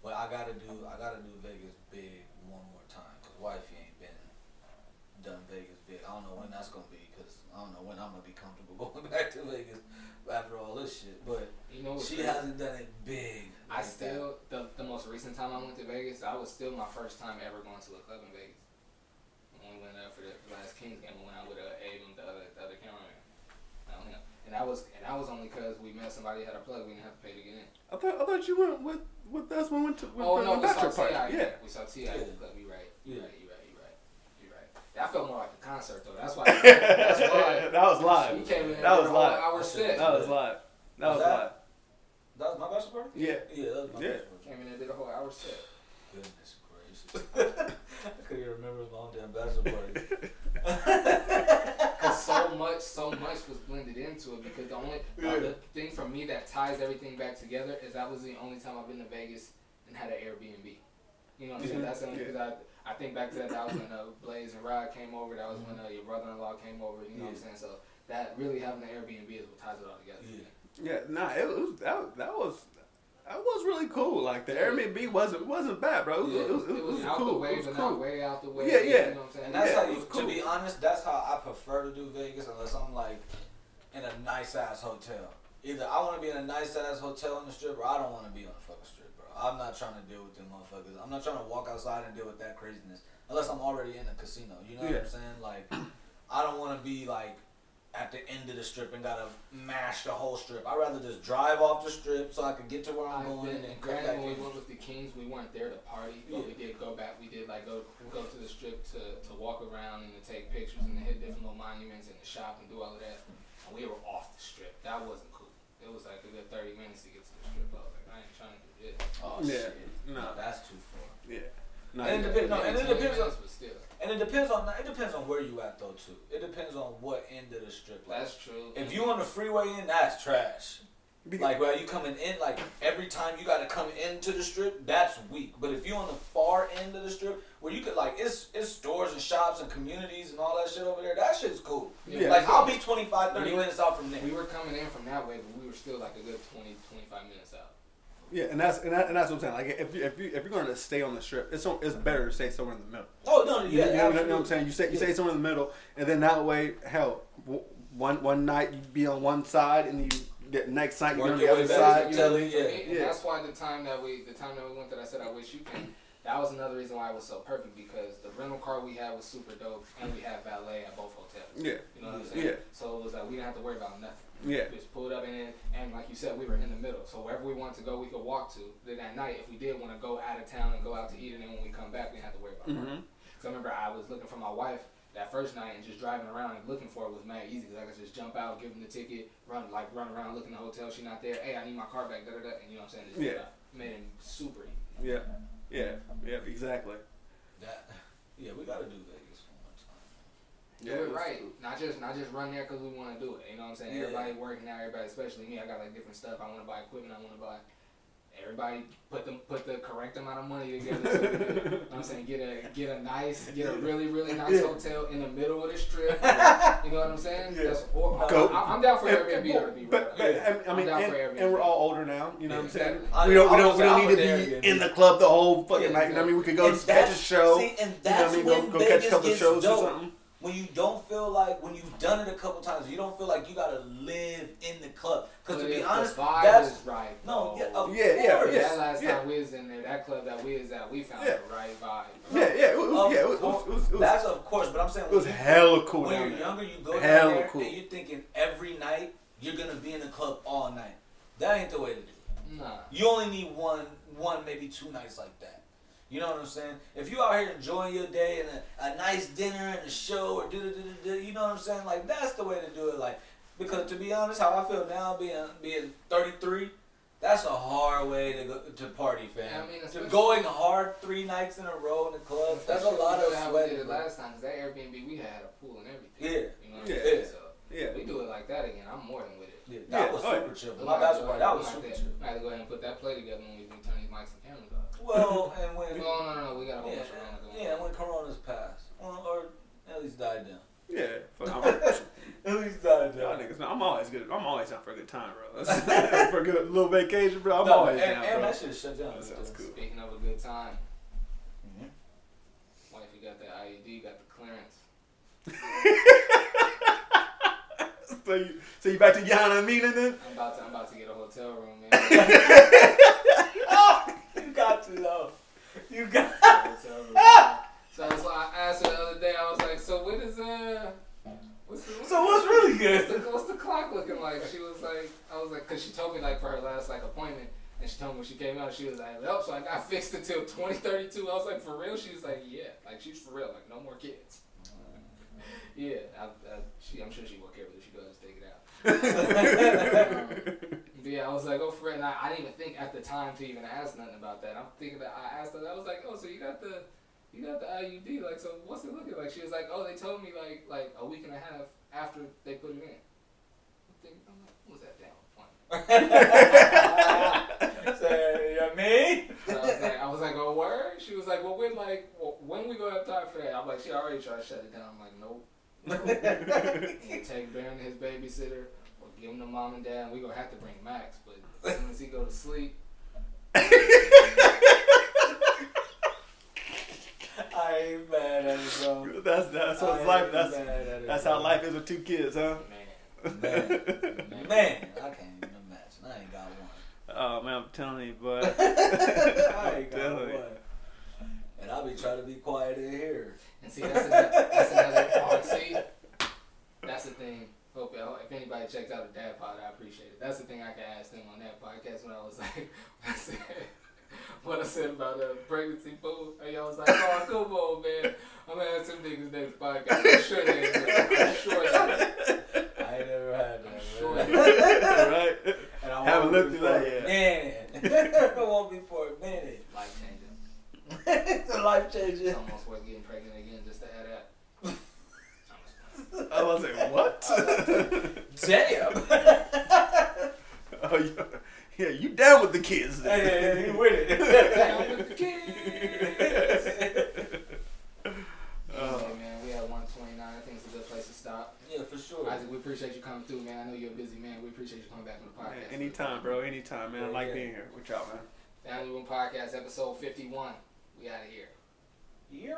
Well, I gotta do I gotta do Vegas big one more time because wifey ain't been done Vegas big. I don't know when that's gonna be because I don't know when I'm gonna be comfortable going back to Vegas after all this shit. But You know, she crazy? hasn't done it big. I like that. still the the most recent time I went to Vegas, I was still my first time ever going to a club in Vegas. When we went out for the last Kings game, I went out with uh, Abe and the other the other cameraman. I don't know. And that was and that was only because we met somebody that had a plug. We didn't have to pay to get in. I thought I thought you went with with us when we went to with oh the no, we saw Ti. party. Yeah. we saw Ti Yeah. at the club. You right. You Yeah. right. You right. You right. You right. That felt more like a concert though. That's why. That's why. that was live. You came in That was and did a whole live. hour set. That was live. That was Was that- live. That was my bachelor party. Yeah. Yeah, that was my Yeah. bachelor party. Came in and did a whole hour set. Goodness gracious. I couldn't even remember my own damn bachelor party. Cause so much, so much was blended into it. Because the only uh, the thing for me that ties everything back together is that was the only time I've been to Vegas and had an Airbnb. You know what I'm saying? That's the only Yeah. because I I think back to that. That was when uh, Blaze and Rod came over. That was when uh, your brother-in-law came over. You know what I'm saying? So that really having an Airbnb is what ties it all together. Yeah. Yeah, nah, it was that, that was that was really cool. Like the Airbnb wasn't wasn't bad, bro. It was, Yeah, it was, it was, out cool. the way, it was but cool. not way out the way. Yeah, yeah. You know what I'm saying? And that's Yeah, how you, was to be honest, that's how I prefer to do Vegas unless I'm like in a nice ass hotel. Either I want to be in a nice ass hotel on the strip or I don't want to be on the fucking strip, bro. I'm not trying to deal with them motherfuckers. I'm not trying to walk outside and deal with that craziness unless I'm already in a casino. You know what I'm saying? Like, I don't want to be like at the end of the strip and gotta mash the whole strip. I'd rather just drive off the strip so I could get to where I'm I've going been, and then and come back when we went with the Kings, we weren't there to party, but we did go back. We did like go go to the strip to, to walk around and to take pictures and to hit different little monuments and to shop and do all of that. And we were off the strip. That wasn't cool. It was like a good thirty minutes to get to the strip. I was like, I ain't trying to do this. Oh Yeah. shit! No. that's too far. Yeah. Nah, And it depends- no, and it depends on- but still. And it depends on it depends on where you at though too. It depends on what end of the strip. Like, That's true. if you on the freeway end, that's trash. Like where you coming in, like every time you got to come into the strip, that's weak. But if you on the far end of the strip, where you could like it's it's stores and shops and communities and all that shit over there, that shit's cool. Yeah. Like I'll be 25, 30 We were- minutes out from there. we were coming in from that way, but we were still like a good 20, 25 minutes out. Yeah, and that's and, that, and that's what I'm saying. Like if you if you if you're going to stay on the strip, it's on, it's better to stay somewhere in the middle. Oh no, You, yeah, you know, you know what. I'm saying? You stay you Yeah. stay somewhere in the middle, and then that way, hell, one one night you be on one side, and you the next night you be on the other side. You know? Yeah. me, and Yeah. that's why the time that we the time that we went that I said I wish you came. That was another reason why it was so perfect because the rental car we had was super dope and we had valet at both hotels. Yeah, You know what I'm saying? Yeah. So it was like we didn't have to worry about nothing. yeah, We just pulled up and then, and like you said, we were in the middle. So wherever we wanted to go, we could walk to. Then at night, if we did want to go out of town and go out to eat, and then when we come back, we didn't have to worry about Mm-hmm. Cause I remember I was looking for my wife that first night and just driving around and looking for it was mad easy because I could just jump out, give them the ticket, run like run around, look in the hotel. She not there. Hey, I need my car back. Da da da. And you know what I'm saying? Just Yeah. Made it super easy. yeah, yeah, yeah, exactly. That, yeah, we gotta do Vegas one more time. Do Yeah, it it's- right. Not just not just run there because we want to do it. You know what I'm saying? Yeah. Everybody working out. Everybody, especially me. I got like different stuff. I want to buy equipment. I want to buy. Everybody put them put the correct amount of money together. So we can, you know what I'm saying get a get a nice get a really really nice Yeah. hotel in the middle of the strip. you know what I'm saying? Yeah. That's, or, Go. I, am down for And- Airbnb though, to be but, real. but, I mean, I I'm mean down and, for Airbnb. and we're all older now. You know what I'm Yeah, saying? exactly. We don't we don't we don't need to be Airbnb. in the club the whole fucking Yeah, night. You know what I mean? We could go And catch a show. See, and you know what I mean? when Go, go catch a couple of shows dope. or something. When you don't feel like when you've done it a couple times, you don't feel like you gotta live in the club. Because to be honest, the vibe that's is right. no, yeah, of Yeah, yeah, course. yeah. That last yeah. time we was in there, that club that we was at, we found Yeah. the right vibe. Yeah, yeah, it was, Of yeah, it was, it was, it was, That's of course, but I'm saying it was when, hella cool when you're there. younger, you go Hella down there cool. and you're thinking every night you're gonna be in the club all night. That ain't the way to do it. Nah. You only need one, one maybe two nights like that. You know what I'm saying? If you out here enjoying your day and a, a nice dinner and a show or do do do do, you know what I'm saying? Like that's the way to do it. Like because to be honest, how I feel now being being 33, that's a hard way to go to party, fam. Yeah, I mean, to especially- going hard three nights in a row in the club, that's a lot of how we sweat. did it last time. Cause that Airbnb we had a pool and everything. Yeah, You know what Yeah. I'm saying? So Yeah, we do it like that again. I'm more than with it. Yeah, that Yeah, was oh, yeah. super chill. We My might bachelor go that was super have- chill. Might have to go ahead and put that play together when we, we turn these mics and cameras off. Well, and when no no no, we got a whole yeah, bunch of Corona going yeah, on. when Corona's passed, or, or at least died down. yeah. Fuck, I'm- At least not Y'all niggas, man, I'm always good. I'm always down for a good time, bro. for a good little vacation, bro. I'm No, always and, down, and bro. that shit shut down. That sounds cool. Speaking of a good time, Mhm. wife, you got the IUD, you got the clearance. So you, so you back to Yana and Mina then? I'm about to, I'm about to get a hotel room, man. You got to though. You got. room. So I asked her the other day. I was like, "So what is uh, what's the, what's So what's really What's good? the, what's the clock looking like? She was like, I was like, cause she told me like for her last like appointment, and she told me when she came out, she was like, oh, so I got fixed until 2032. I was like, for real? She was like, yeah, like she's for real, like no more kids. Yeah, I, I, she, I'm sure she won't care whether she does take it out. But yeah, I was like, oh, real. And I, I didn't even think at the time to even ask nothing about that. I'm thinking that I asked her, I was like, oh, so you got the, you got the IUD, like, so what's it looking like? She was like, oh, they told me like, like a week and a half after they put it in. I'm thinking, I'm like, what was that damn appointment? Say, you know me? So I was like, I was like, oh, word? She was like, well, when like, well, when we go have time for that? I'm like, she already tried to shut it down. I'm like, nope. We'll take Baron to his babysitter, or give him to mom and dad. and We gonna have to bring Max, but as soon as he go to sleep, I ain't mad at it, bro. that's that's I what life. That's at it, that's bro. how life is with two kids, huh? man, Man, man, I can't even imagine. I ain't got one. Oh man, I'm telling you, but I ain't got telling you. one. And I'll be trying to be quiet in here. And see, that's another, that's another oh, see, that's the thing. Hope if anybody checks out the Dad Pod, I appreciate it. That's the thing I can ask them on that podcast when I was like, I said, what I said about uh, pregnancy food. And y'all was like, oh, come on, man. I'm gonna ask them niggas next podcast. I'm sure they will. I'm sure they will. I ain't never had that. Sure. right? And I Haven't looked through that a minute. I won't be for a minute. Life changing. it's a life It's changing. almost worth getting pregnant again just to add that. I was like, what? Damn. oh, you, yeah, you down with the kids? hey, hey, hey, you with Down with the it. kids. Oh. Hey, man, we at 129. I think it's a good place to stop. Yeah, for sure. Isaac, we appreciate you coming through, man. I know you're a busy man. We appreciate you coming back on the Man, podcast. anytime, bro. Anytime, man. I like yeah. being here with y'all, man. Family Room Podcast, episode 51. We out of here. You?